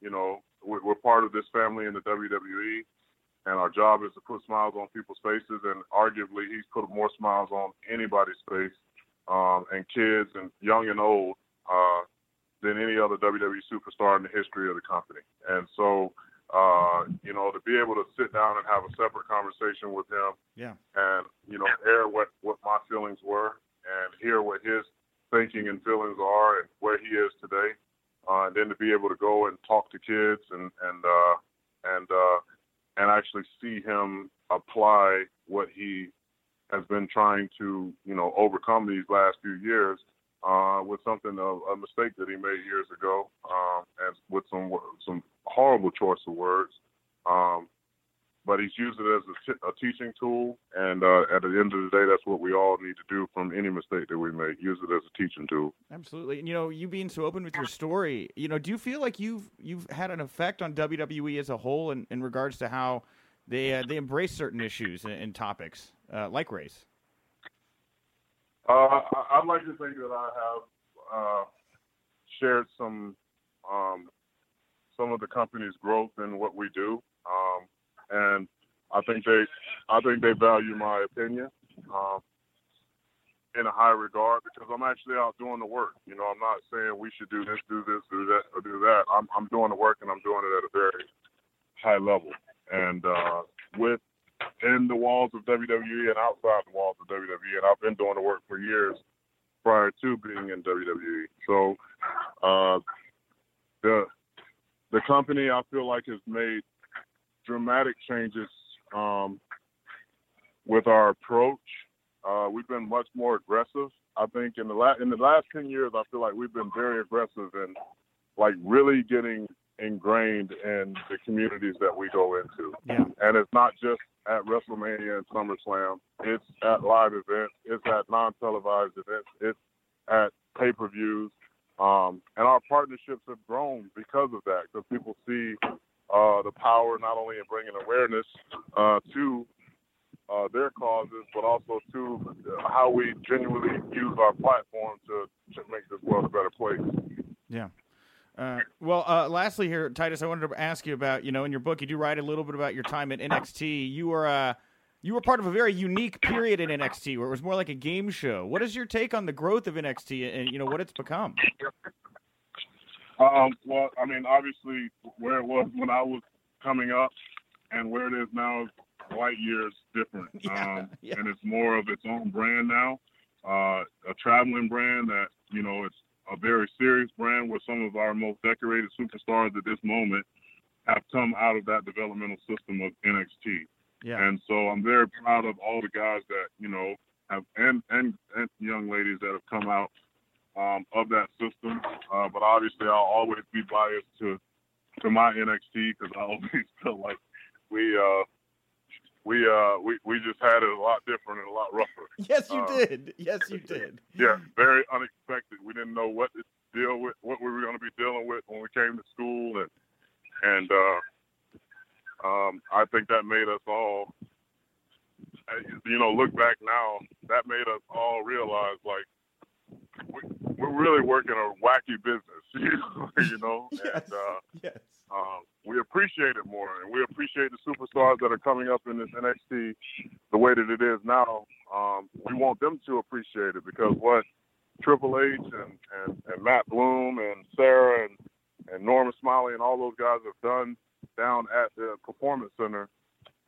S3: you know we're part of this family in the WWE and our job is to put smiles on people's faces and arguably he's put more smiles on anybody's face um, and kids and young and old uh, than any other WWE superstar in the history of the company and so uh, you know, to be able to sit down and have a separate conversation with him
S1: Yeah.
S3: and, you know, air what, what my feelings were and hear what his thinking and feelings are and where he is today. Uh, and then to be able to go and talk to kids and, and, uh, and, uh, and actually see him apply what he has been trying to, you know, overcome these last few years uh, with something a, a mistake that he made years ago, um, and with some some horrible choice of words. Um, but he's used it as a, t- a teaching tool, and uh, at the end of the day, that's what we all need to do from any mistake that we make. Use it as a teaching tool.
S1: Absolutely. And you know, you being so open with your story, you know, do you feel like you've you've had an effect on WWE as a whole in, in regards to how they uh, they embrace certain issues and, and topics uh, like race?
S3: Uh, I'd like to think that I have uh, shared some um, some of the company's growth in what we do, um, and I think they I think they value my opinion um, in a high regard because I'm actually out doing the work. You know, I'm not saying we should do this, do this, do that, or do that. I'm I'm doing the work and I'm doing it at a very high level, and uh, with in the walls of WWE and outside the walls of WWE, and I've been doing the work for years prior to being in WWE. So uh, the the company I feel like has made dramatic changes um, with our approach. Uh, we've been much more aggressive. I think in the la- in the last ten years, I feel like we've been very aggressive in like really getting ingrained in the communities that we go into.
S1: Yeah.
S3: And it's not just at WrestleMania and SummerSlam. It's at live events. It's at non-televised events. It's at pay-per-views. Um, and our partnerships have grown because of that, because people see uh, the power not only in bringing awareness uh, to uh, their causes, but also to how we genuinely use our platform to, to make this world a better place.
S1: Yeah. Uh, well, uh, lastly here, Titus, I wanted to ask you about, you know, in your book, you do write a little bit about your time at NXT. You were, uh, you were part of a very unique period in NXT where it was more like a game show. What is your take on the growth of NXT and, you know, what it's become?
S3: Um, well, I mean, obviously, where it was when I was coming up and where it is now is light years different.
S1: Yeah,
S3: um,
S1: yeah.
S3: And it's more of its own brand now, uh, a traveling brand that, you know, it's a very serious brand where some of our most decorated superstars at this moment have come out of that developmental system of NXT.
S1: Yeah.
S3: And so I'm very proud of all the guys that, you know, have and and, and young ladies that have come out um, of that system. Uh, but obviously, I'll always be biased to to my NXT because I always felt like we uh, we uh, we we just had it a lot different and a lot rougher.
S1: Yes, you
S3: Uh,
S1: did. Yes, you did.
S3: Yeah, very unexpected. We didn't know what to deal with, what we were going to be dealing with when we came to school, and and uh, um, I think that made us all, uh, you know, look back now. That made us all realize like we, we're really working a wacky business, you know,
S1: Yes.
S3: and uh,
S1: Yes.
S3: um, we appreciate it more, and we appreciate the superstars that are coming up in this NXT the way that it is now. Um, we want them to appreciate it because what Triple H and, and, and Matt Bloom and Sarah and, and Norman Smiley and all those guys have done down at the Performance Center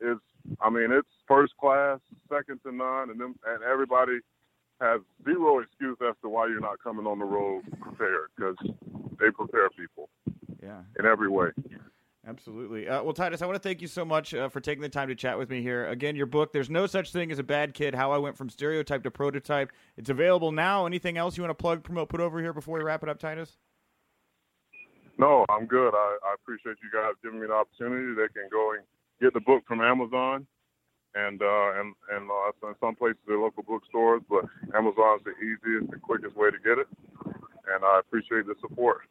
S3: is, I mean, it's first class, second to none, and them and everybody has zero excuse as to why you're not coming on the road prepared because they prepare people
S1: Yeah.
S3: in every way.
S1: Absolutely. Uh, well, Titus, I want to thank you so much uh, for taking the time to chat with me here. Again, your book, There's No Such Thing as a Bad Kid How I Went from Stereotype to Prototype. It's available now. Anything else you want to plug, promote, put over here before we wrap it up, Titus?
S3: No, I'm good. I, I appreciate you guys giving me the opportunity. They can go and get the book from Amazon and uh, and and uh, in some places they're local bookstores, but Amazon's the easiest and quickest way to get it. And I appreciate the support.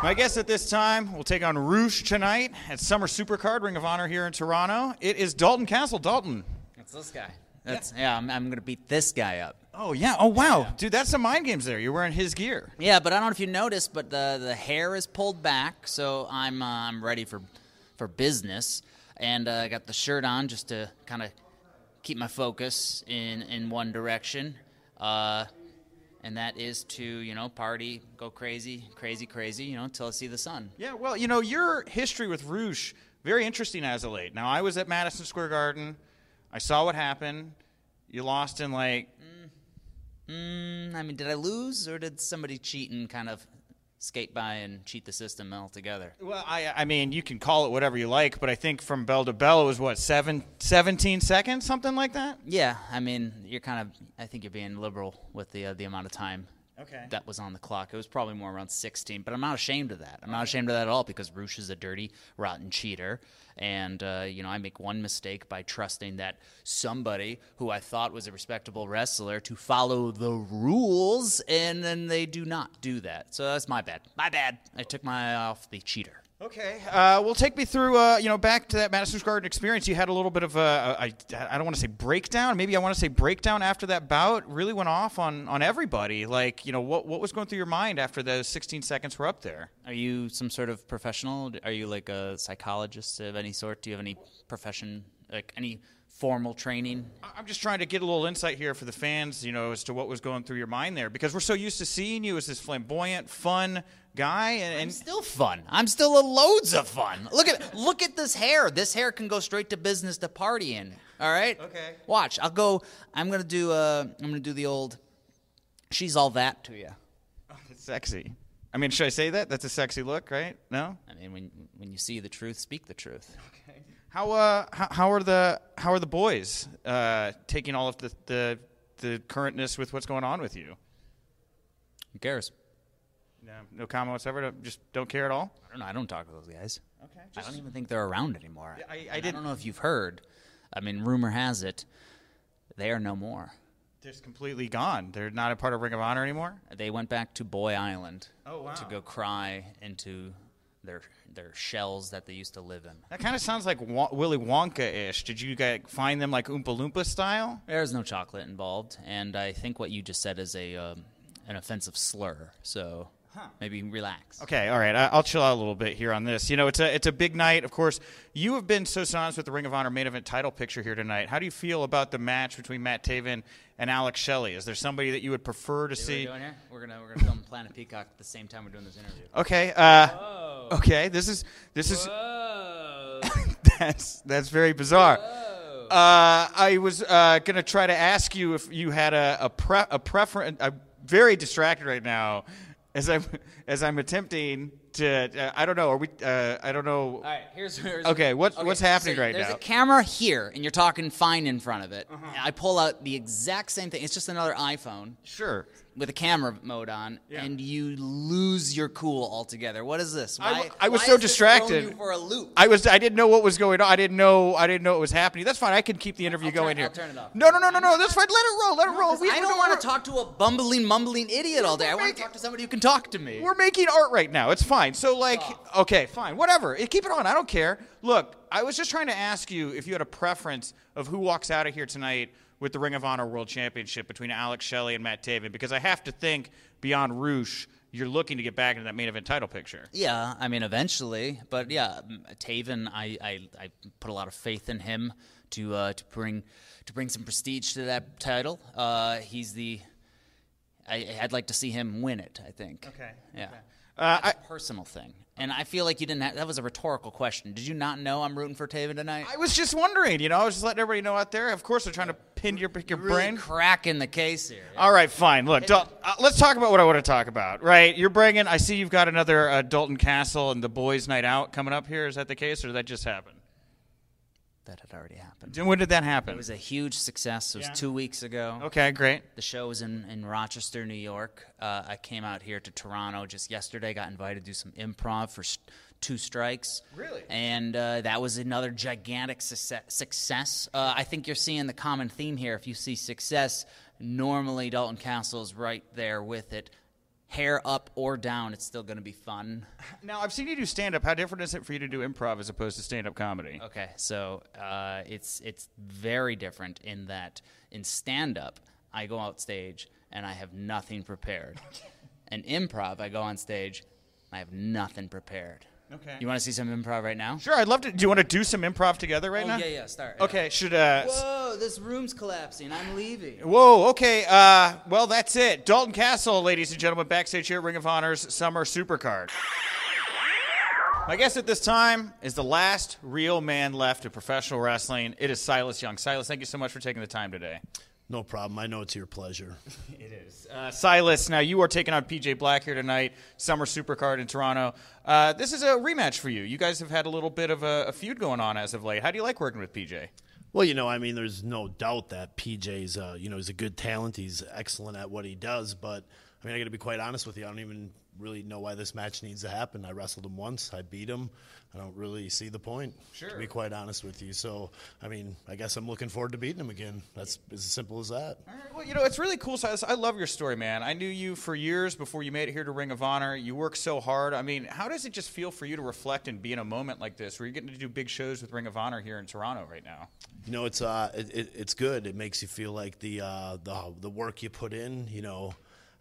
S1: My guest at this time will take on Rush tonight at Summer Supercard Ring of Honor here in Toronto. It is Dalton Castle. Dalton.
S4: It's this guy. That's yeah. I'm, I'm gonna beat this guy up.
S1: Oh, yeah. Oh, wow. Dude, that's some mind games there. You're wearing his gear.
S4: Yeah, but I don't know if you noticed, but the the hair is pulled back, so I'm uh, I'm ready for for business, and uh, I got the shirt on just to kind of keep my focus in in one direction, uh, and that is to you know party, go crazy, crazy, crazy, you know, until I see the sun.
S1: Yeah, well, you know, your history with Rush, very interesting as of late. Now, I was at Madison Square Garden. I saw what happened. You lost in like,
S4: Mm, I mean, did I lose or did somebody cheat and kind of skate by and cheat the system altogether?
S1: well, I, I mean, you can call it whatever you like, but I think from bell to bell it was what, seven, 17 seconds, something like that?
S4: Yeah, I mean, you're kind of. I think you're being liberal with the uh, the amount of time
S1: Okay.
S4: that was on the clock. It was probably more around 16, but I'm not ashamed of that. I'm not ashamed of that at all because Rush is a dirty, rotten cheater, and uh, you know I make one mistake by trusting that somebody who I thought was a respectable wrestler to follow the rules, and then they do not do that. So that's my bad. My bad. I took my eye off the cheater.
S1: Okay. Uh, well, take me through, uh, you know, back to that Madison Square Garden experience. You had a little bit of a, I don't want to say breakdown. Maybe I want to say breakdown after that bout. Really went off on, on everybody. Like, you know, what, what was going through your mind after those 16 seconds were up there?
S4: Are you some sort of professional? Are you like a psychologist of any sort? Do you have any profession, like any formal training.
S1: I'm just trying to get a little insight here for the fans, you know, as to what was going through your mind there, because we're so used to seeing you as this flamboyant, fun guy, and,
S4: I'm still fun. I'm still a loads of fun. Look at look at this hair. This hair can go straight to business to party in. All right.
S1: Okay.
S4: Watch. I'll go. I'm gonna do. Uh, I'm gonna do the old. She's all that to you.
S1: it's sexy. I mean, should I say that? That's a sexy look, right? No.
S4: I mean, when when you see the truth, speak the truth. Okay.
S1: How uh how, how are the how are the boys uh taking all of the the the currentness with what's going on with you?
S4: Who cares?
S1: No, no comment whatsoever. Just don't care at all.
S4: I don't know. I don't talk to those guys.
S1: Okay.
S4: I don't even think they're around anymore.
S1: I- I
S4: I
S1: didn't-
S4: don't know if you've heard. I mean, rumor has it they are no more.
S1: They're just completely gone. They're not a part of Ring of Honor anymore.
S4: They went back to Boy Island
S1: Oh, wow.
S4: to go cry into their their shells that they used to live in.
S1: That kind of sounds like Willy Wonka-ish. Did you guys find them like Oompa Loompa style?
S4: There's no chocolate involved, and I think what you just said is a um, an offensive slur. So maybe relax.
S1: Okay, all right. I- I'll chill out a little bit here on this. You know, it's a it's a big night. Of course, you have been so synonymous with the Ring of Honor main event title picture here tonight. How do you feel about the match between Matt Taven and Alex Shelley? Is there somebody that you would prefer to
S4: See what we're doing here? We're gonna we're gonna film Planet Peacock at the same time we're doing this interview.
S1: Okay. Uh, okay. This is this is
S4: Whoa!
S1: that's that's very bizarre. Uh, I was uh, gonna try to ask you if you had a a, pre- a preference. I'm very distracted right now, as I'm as I'm attempting to. Uh, I don't know. Are we? Uh, I don't know.
S4: All right, here's, here's
S1: Okay, what's- what's happening right
S4: there's
S1: now?
S4: There's a camera here, and you're talking fine in front of it.
S1: Uh-huh.
S4: I pull out the exact same thing. It's just another iPhone
S1: Sure.
S4: With a camera mode on,
S1: Yeah.
S4: and you lose your cool altogether. What is this?
S1: I
S4: Why,
S1: w- I was so distracted.
S4: You for a loop.
S1: I was. I didn't know what was going on. I didn't know. I didn't know it was happening. That's fine. I can keep the interview
S4: I'll turn-
S1: going here.
S4: I'll turn it off.
S1: No, no, no, no, no. That's fine. Let it roll. Let it roll. We-
S4: I don't want to talk to a bumbling, mumbling idiot all day. I want to talk to somebody who can talk to me.
S1: We're making art right now. It's fine. So, like, okay, fine, whatever. Eh, Keep it on. I don't care. Look, I was just trying to ask you if you had a preference of who walks out of here tonight with the Ring of Honor World Championship between Alex Shelley and Matt Taven, because I have to think beyond Rush, you're looking to get back into that main event title picture.
S4: Yeah, I mean, eventually, but yeah, Taven, I, I, I put a lot of faith in him to uh, to bring to bring some prestige to that title. Uh, he's the, I, I'd like to see him win it. I think.
S1: Okay,
S4: Yeah.
S1: Uh, I,
S4: Personal thing, and I feel like you didn't. Have, that was a rhetorical question. Did you not know I'm rooting for Taven tonight?
S1: I was just wondering, you know, I was just letting everybody know out there. Of course, they're trying to pin your, your
S4: really
S1: brain.
S4: cracking the case here.
S1: All right, fine. Look, Dal- uh, let's talk about what I want to talk about. Right, you're bringing. I see you've got another uh, Dalton Castle and the boys' night out coming up here. Is that the case, or did that just happen?
S4: That had already happened.
S1: And When did that happen?
S4: It was a huge success. It was
S1: Yeah.
S4: two weeks ago.
S1: okay, great.
S4: The show was in, in Rochester, New York. Uh, I came out here to Toronto just yesterday. Got invited to do some improv for s two strikes.
S1: Really?
S4: And uh, that was another gigantic success. success. Uh, I think you're seeing the common theme here. If you see success, normally Dalton Castle is right there with it. Hair up or down, it's still going to be fun.
S1: Now I've seen you do stand up. How different is it for you to do improv as opposed to stand up comedy?
S4: Okay, so uh, it's it's very different in that in stand up, I go out stage and I have nothing prepared. In improv, I go on stage, I have nothing prepared.
S1: Okay.
S4: You want to see some improv right now?
S1: Sure, I'd love to. Do you want to do some improv together right
S4: oh,
S1: now?
S4: yeah, yeah, start.
S1: Okay, should uh.
S4: Whoa, this room's collapsing. I'm leaving.
S1: Whoa, okay. Uh, well, that's it. Dalton Castle, ladies and gentlemen, backstage here at Ring of Honor's Summer Supercard. My guest at this time is the last real man left of professional wrestling. It is Silas Young. Silas, thank you so much for taking the time today.
S5: No problem. I know it's your pleasure.
S1: It is. Uh, Silas, now you are taking on PJ Black here tonight, Summer Supercard in Toronto. Uh, this is a rematch for you. You guys have had a little bit of a, a feud going on as of late. How do you like working with PJ?
S5: Well, you know, I mean, there's no doubt that PJ's, uh, you know, he's a good talent. He's excellent at what he does. But I mean, I got to be quite honest with you. I don't even really know why this match needs to happen. I wrestled him once. I beat him. I don't really see the point.
S1: Sure.
S5: To be quite honest with you. So, I mean, I guess I'm looking forward to beating him again. That's as simple as that.
S1: All right, Well, you know, it's really cool, Silas. I love your story, man. I knew you for years before you made it here to Ring of Honor. You work so hard. I mean, how does it just feel for you to reflect and be in a moment like this where you're getting to do big shows with Ring of Honor here in Toronto right now?
S5: You know, it's uh, it, it, it's good. It makes you feel like the uh, the the work you put in, you know,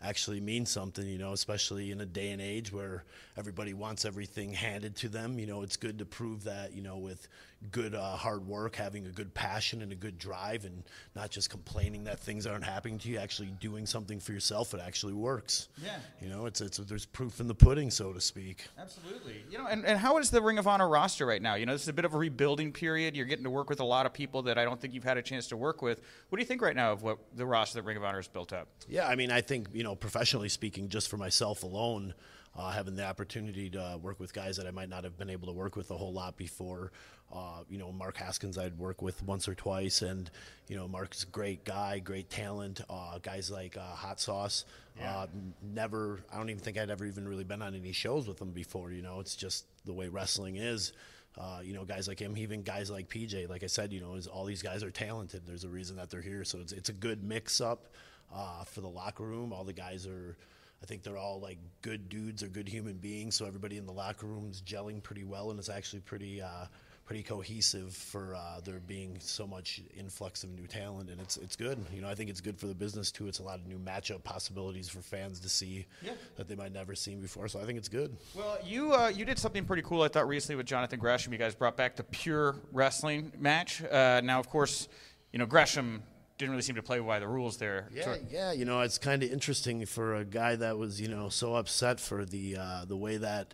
S5: actually means something. You know, especially in a day and age where everybody wants everything handed to them. You know, it's good to prove that. You know, with good uh, hard work, having a good passion and a good drive, and not just complaining that things aren't happening to you. Actually doing something for yourself, it actually works.
S1: Yeah.
S5: You know, it's it's there's proof in the pudding, so to speak.
S1: Absolutely. You know, and, and how is the Ring of Honor roster right now? You know, this is a bit of a rebuilding period. You're getting to work with a lot of people that I don't think you've had a chance to work with. What do you think right now of what the roster that Ring of Honor has built up?
S5: Yeah, I mean, I think you know, professionally speaking, just for myself alone, uh, having the opportunity to work with guys that I might not have been able to work with a whole lot before. Uh, you know, Mark Haskins, I'd work with once or twice, and you know, Mark's a great guy, great talent. Uh, guys like uh, Hot Sauce, uh, never. I don't even think I'd ever even really been on any shows with them before. You know, it's just the way wrestling is. Uh, you know, guys like him, even guys like PJ. Like I said, you know, is all these guys are talented. There's a reason that they're here, so it's it's a good mix up uh, for the locker room. All the guys are. I think they're all like good dudes or good human beings. So everybody in the locker room is gelling pretty well, and it's actually pretty uh, pretty cohesive for uh, there being so much influx of new talent, and it's it's good. You know, I think it's good for the business too. It's a lot of new matchup possibilities for fans to see
S1: Yeah.
S5: that they might never seen before. So I think it's good.
S1: Well, you uh, you did something pretty cool, I thought, recently with Jonathan Gresham. You guys brought back the pure wrestling match. Uh, now, of course, you know Gresham didn't really seem to play by the rules there.
S5: Yeah,
S1: So-
S5: yeah. You know, it's kind of interesting for a guy that was, you know, so upset for the uh, the way that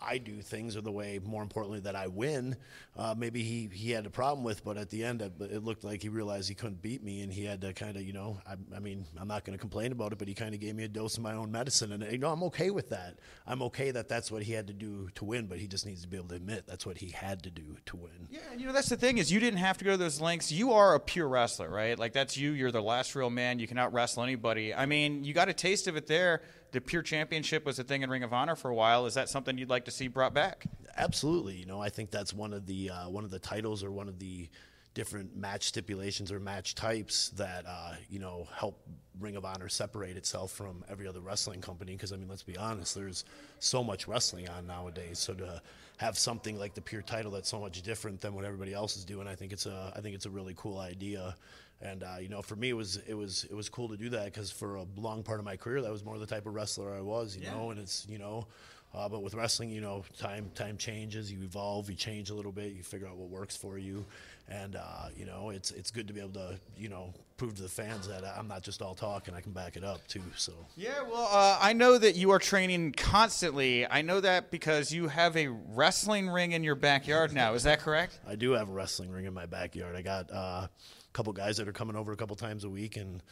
S5: I do things, or the way, more importantly, that I win. Uh, maybe he he had a problem with, but at the end, it, looked like he realized he couldn't beat me, and he had to kind of, you know, I, I mean, I'm not going to complain about it, but he kind of gave me a dose of my own medicine, and you know, I'm okay with that. I'm okay that that's what he had to do to win, but he just needs to be able to admit that's what he had to do to win.
S1: Yeah, you know that's the thing is you didn't have to go to those lengths. You are a pure wrestler, right? Like that's you. You're the last real man. You can out wrestle anybody. I mean, you got a taste of it there. The pure championship was a thing in Ring of Honor for a while. Is that something you'd like to see brought back?
S5: Absolutely, you know, I think that's one of the uh, one of the titles or one of the different match stipulations or match types that uh, you know help Ring of Honor separate itself from every other wrestling company. Because I mean, let's be honest, there's so much wrestling on nowadays. So to have something like the pure title that's so much different than what everybody else is doing, I think it's a I think it's a really cool idea. And uh, you know, for me, it was it was it was cool to do that because for a long part of my career, that was more the type of wrestler I was. You know, and it's you know. Uh, but with wrestling, you know, time time changes. You evolve. You change a little bit. You figure out what works for you, and uh, you know, it's it's good to be able to you know prove to the fans that I'm not just all talk and I can back it up too. So
S1: Yeah, well, uh, I know that you are training constantly. I know that because you have a wrestling ring in your backyard now. Is that correct?
S5: I do have a wrestling ring in my backyard. I got uh, a couple guys that are coming over a couple times a week and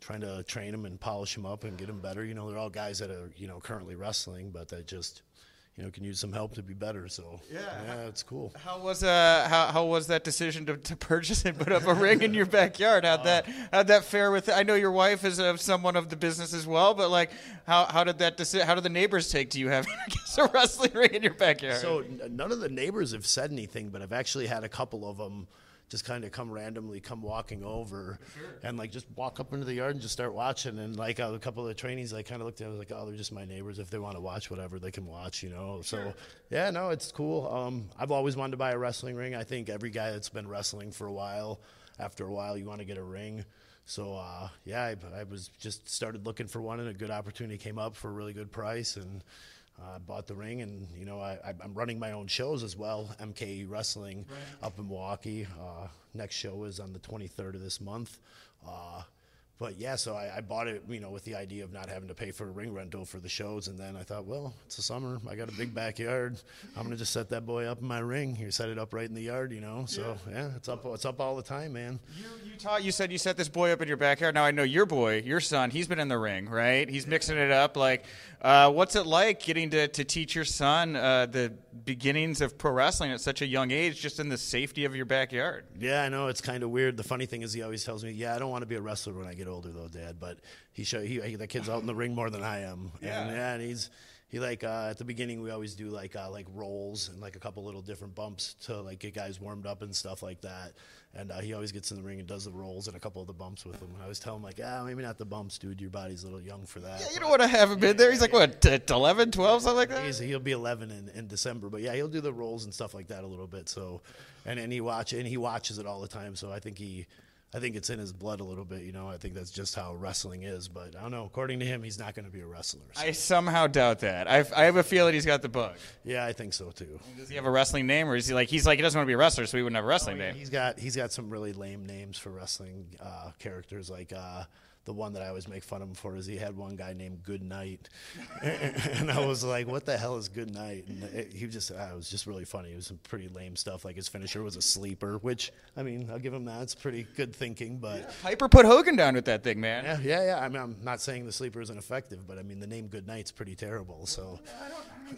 S5: trying to train them and polish them up and get them better. You know, they're all guys that are you know currently wrestling, but that just you know can use some help to be better. So
S1: Yeah.
S5: yeah, it's cool.
S1: How was uh how, how was that decision to, to purchase and put up a ring in your backyard? How'd that how'd that fare with? I know your wife is uh, someone of the business as well, but like how how did that deci- how did the neighbors take to you having a wrestling ring in your backyard?
S5: So n- none of the neighbors have said anything, but I've actually had a couple of them just kind of come randomly, come walking over, and like just walk up into the yard and just start watching. And like a couple of the trainees, I kind of looked at, I was like, oh, they're just my neighbors. If they want to watch whatever, they can watch, you know. So yeah, no, it's cool. Um, I've always wanted to buy a wrestling ring. I think every guy that's been wrestling for a while, after a while, you want to get a ring. So uh, yeah, I, I was just started looking for one, and a good opportunity came up for a really good price, and uh, bought the ring. And you know, I, I'm running my own shows as well. MKE Wrestling up in Milwaukee. Uh, next show is on the 23rd of this month. Uh, but yeah, so I, I bought it, you know, with the idea of not having to pay for a ring rental for the shows. And then I thought, well, it's the summer. I got a big backyard. I'm gonna just set that boy up in my ring. You set it up right in the yard, you know. So yeah, it's up. It's up all the time, man.
S1: You, you taught. You said you set this boy up in your backyard. Now I know your boy, your son. He's been in the ring, right? He's mixing it up. Like, uh, what's it like getting to, to teach your son uh, the beginnings of pro wrestling at such a young age, just in the safety of your backyard?
S5: Yeah, I know it's kind of weird. The funny thing is, he always tells me, "Yeah, I don't want to be a wrestler when I get older, though, Dad." But he show he, he the kid's out in the ring more than I am,
S1: Yeah.
S5: and yeah, and he's he like uh, at the beginning we always do like uh, like rolls and like a couple little different bumps to like get guys warmed up and stuff like that. And uh, he always gets in the ring and does the rolls and a couple of the bumps with him. And I always tell him like, ah, maybe not the bumps, dude. Your body's a little young for that.
S1: Yeah, you don't want to have him in there. He's like what, t- 11, 12, something like that.
S5: He's, he'll be 11 in, in December, but yeah, he'll do the rolls and stuff like that a little bit. So, and and he watch and he watches it all the time. So I think he, I think it's in his blood a little bit. You know, I think that's just how wrestling is. But I don't know. According to him, he's not going to be a wrestler. so-
S1: I somehow doubt that. I, I have a feeling he's got the bug.
S5: yeah, I think so too.
S1: Does he have a wrestling name, or is he like he's like he doesn't want to be a wrestler, so he wouldn't have a wrestling name?
S5: He's got he's got some really lame names for wrestling uh, characters. Like uh, the one that I always make fun of him for is he had one guy named Good Night, and I was like, "What the hell is Good Night?" And it, he just uh, it was just really funny. It was some pretty lame stuff. Like his finisher was a sleeper, which I mean I'll give him that. It's pretty good thinking, but.
S1: Piper put Hogan down with that thing, man.
S5: Yeah, yeah, yeah. I mean, I'm not saying the sleeper isn't effective, but I mean, the name Good Night's pretty terrible. So,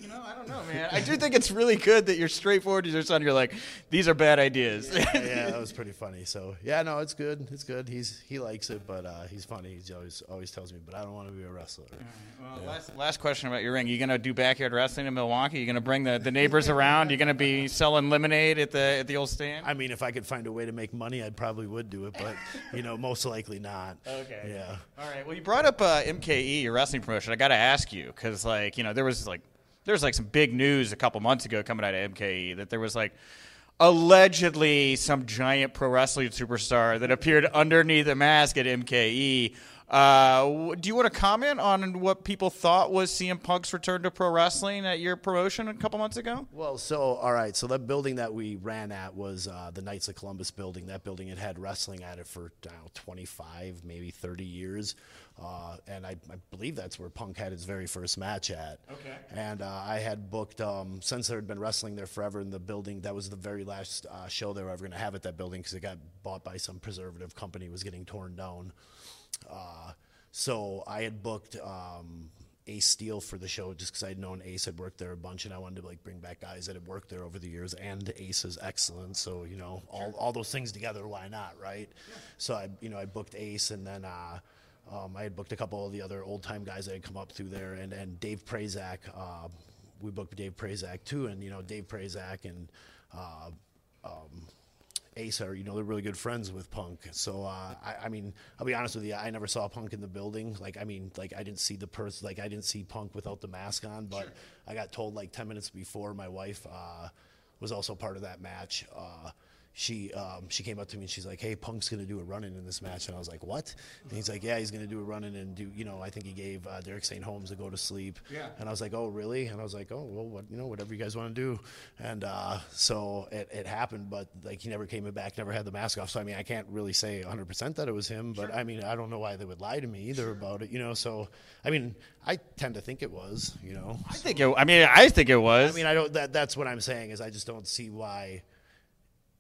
S1: You know, I don't know, man. I do think it's really good that you're straightforward to your son. You're like, these are bad ideas.
S5: yeah, that was pretty funny. So, yeah, no, it's good. It's good. He's he likes it, but uh, he's funny. He always always tells me, but I don't want to be a wrestler.
S1: Well, last, last question about your ring. You gonna do backyard wrestling in Milwaukee? You gonna bring the, the neighbors around? You gonna be selling lemonade at the at the old stand?
S5: I mean, if I could find a way to make money, I probably would do it, but you know, most likely not.
S1: Okay.
S5: Yeah.
S1: All right. Well, you brought up uh, MKE, your wrestling promotion. I got to ask you because, like, you know, there was like there was like some big news a couple months ago coming out of MKE that there was like allegedly some giant pro wrestling superstar that appeared underneath a mask at MKE. Uh, do you want to comment on what people thought was CM Punk's return to pro wrestling at your promotion a couple months ago?
S5: Well, so all right, so that building that we ran at was uh, the Knights of Columbus building. That building had had wrestling at it for know, 25, maybe 30 years, uh, and I, I believe that's where Punk had his very first match at.
S1: Okay.
S5: And uh, I had booked um, since there had been wrestling there forever in the building. That was the very last uh, show they were ever going to have at that building because it got bought by some preservative company. Was getting torn down. Uh, so I had booked um, Ace Steel for the show just because I'd known Ace had worked there a bunch, and I wanted to like bring back guys that had worked there over the years. And Ace is excellent, so you know all, all those things together, why not, right? So I you know I booked Ace, and then. Uh, um, I had booked a couple of the other old time guys that had come up through there, and, and Dave Prazak. Uh, we booked Dave Prazak too, and you know Dave Prazak and uh, um, Ace are, you know, they're really good friends with Punk. So, uh, I, I mean, I'll be honest with you, I never saw Punk in the building. Like, I mean, like I didn't see the person, like I didn't see Punk without the mask on. But I got told like ten minutes before my wife uh, was also part of that match. Uh, she um, she came up to me and she's like, "Hey, Punk's gonna do a run-in in this match," and I was like, "What?" And he's like, "Yeah, he's gonna do a run-in and do you know I think he gave uh, Derek St. Holmes to go to sleep."
S1: Yeah.
S5: And I was like, "Oh, really?" And I was like, "Oh, well, what you know, whatever you guys want to do." And uh, so it, it happened, but like he never came back, never had the mask off. So I mean, I can't really say 100 percent that it was him, but I mean, I don't know why they would lie to me either about it, you know. So I mean, I tend to think it was, you know.
S1: I think it. I mean, I think it was.
S5: I mean, I don't. That, that's what I'm saying is I just don't see why.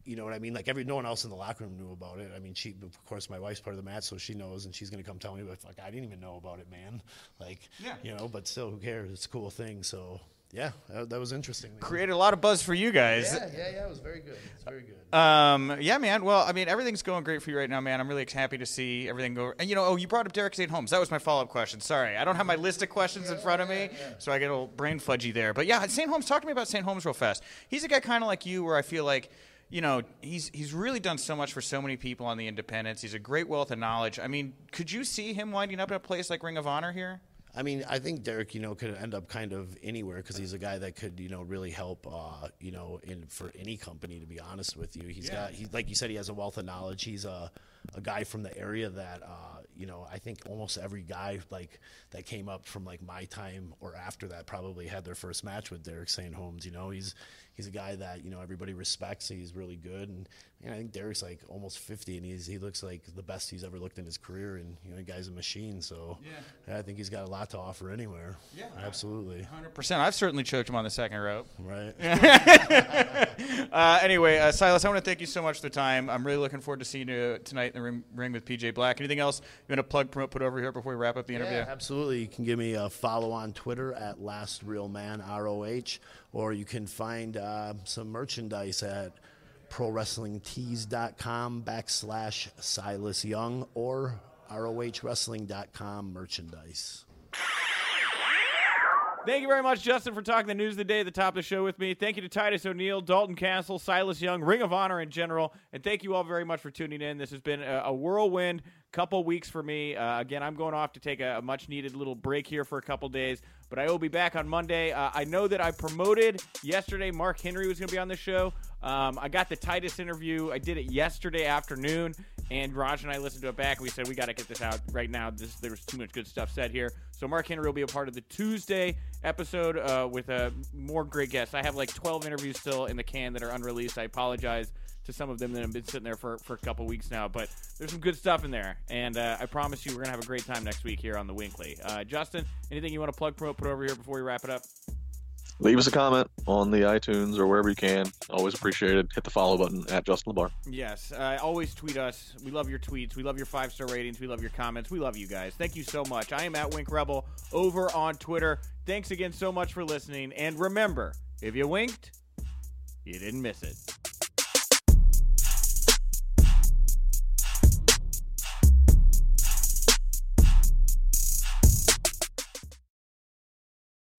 S5: You know what I mean? Like every no one else in the locker room knew about it. I mean, she of course my wife's part of the match, so she knows, and she's gonna come tell me. But like I didn't even know about it, man. Like,
S1: Yeah.
S5: you know. But still, who cares? It's a cool thing. So yeah, that, that was interesting. man.
S1: created a lot of buzz for you guys.
S5: Yeah, yeah, yeah. It was very good. It's very good.
S1: Um, yeah, man. Well, I mean, everything's going great for you right now, man. I'm really happy to see everything go. And you know, oh, you brought up Derek St. Holmes. That was my follow up question. Sorry, I don't have my list of questions in front of me, so I get a little brain fudgy there. But yeah, St. Holmes. Talk to me about St. Holmes real fast. He's a guy kind of like you, where I feel like. You know, he's he's really done so much for so many people on the independents. He's a great wealth of knowledge. I mean, could you see him winding up in a place like Ring of Honor here?
S5: I mean, I think Derek, you know, could end up kind of anywhere because he's a guy that could, you know, really help, uh, you know, in for any company. To be honest with you, he's got, he, like you said, he has a wealth of knowledge. He's a, a guy from the area that, uh, you know, I think almost every guy like that came up from like my time or after that probably had their first match with Derek St. Holmes. You know, he's he's a guy that you know everybody respects. He's really good, and, and I think Derek's like almost fifty, and he's he looks like the best he's ever looked in his career. And you know, the guy's a machine. So yeah. I think he's got a lot to offer anywhere. Yeah, absolutely.
S1: Hundred percent. I've certainly choked him on the second rope.
S5: Right.
S1: Uh, anyway, uh, Silas, I want to thank you so much for the time. I'm really looking forward to seeing you tonight in the ring, ring with PJ Black. Anything else you want to plug, promote, put over here before we wrap up the interview?
S5: Yeah, absolutely. You can give me a follow on Twitter at Last Real Man ROH, or you can find uh, some merchandise at ProWrestlingTees.com backslash Silas Young or ROHWrestling.com merchandise.
S1: Thank you very much, Justin, for talking the news of the day at the top of the show with me. Thank you to Titus O'Neil, Dalton Castle, Silas Young, Ring of Honor in general, and thank you all very much for tuning in. This has been a, a whirlwind couple weeks for me. Uh, again, I'm going off to take a, a much needed little break here for a couple days, but I will be back on Monday. Uh, I know that I promoted yesterday. Mark Henry was going to be on the show. Um, I got the Titus interview. I did it yesterday afternoon. And Raj and I listened to it back, and we said we got to get this out right now. This, there was too much good stuff said here. So Mark Henry will be a part of the Tuesday episode uh, with uh, more great guests. I have like 12 interviews still in the can that are unreleased. I apologize to some of them that have been sitting there for, for a couple weeks now, but there's some good stuff in there. And uh, I promise you, we're going to have a great time next week here on the WINCLY. Uh, Justin, anything you want to plug, promote, put over here before we wrap it up?
S2: leave us a comment on the iTunes or wherever you can. Always appreciate it. Hit the follow button at Justin LaBar.
S1: Yes, uh, always tweet us. We love your tweets. We love your five star ratings. We love your comments. We love you guys. Thank you so much. I am at Wink Rebel over on Twitter. Thanks again so much for listening. And remember, if you winked, you didn't miss it.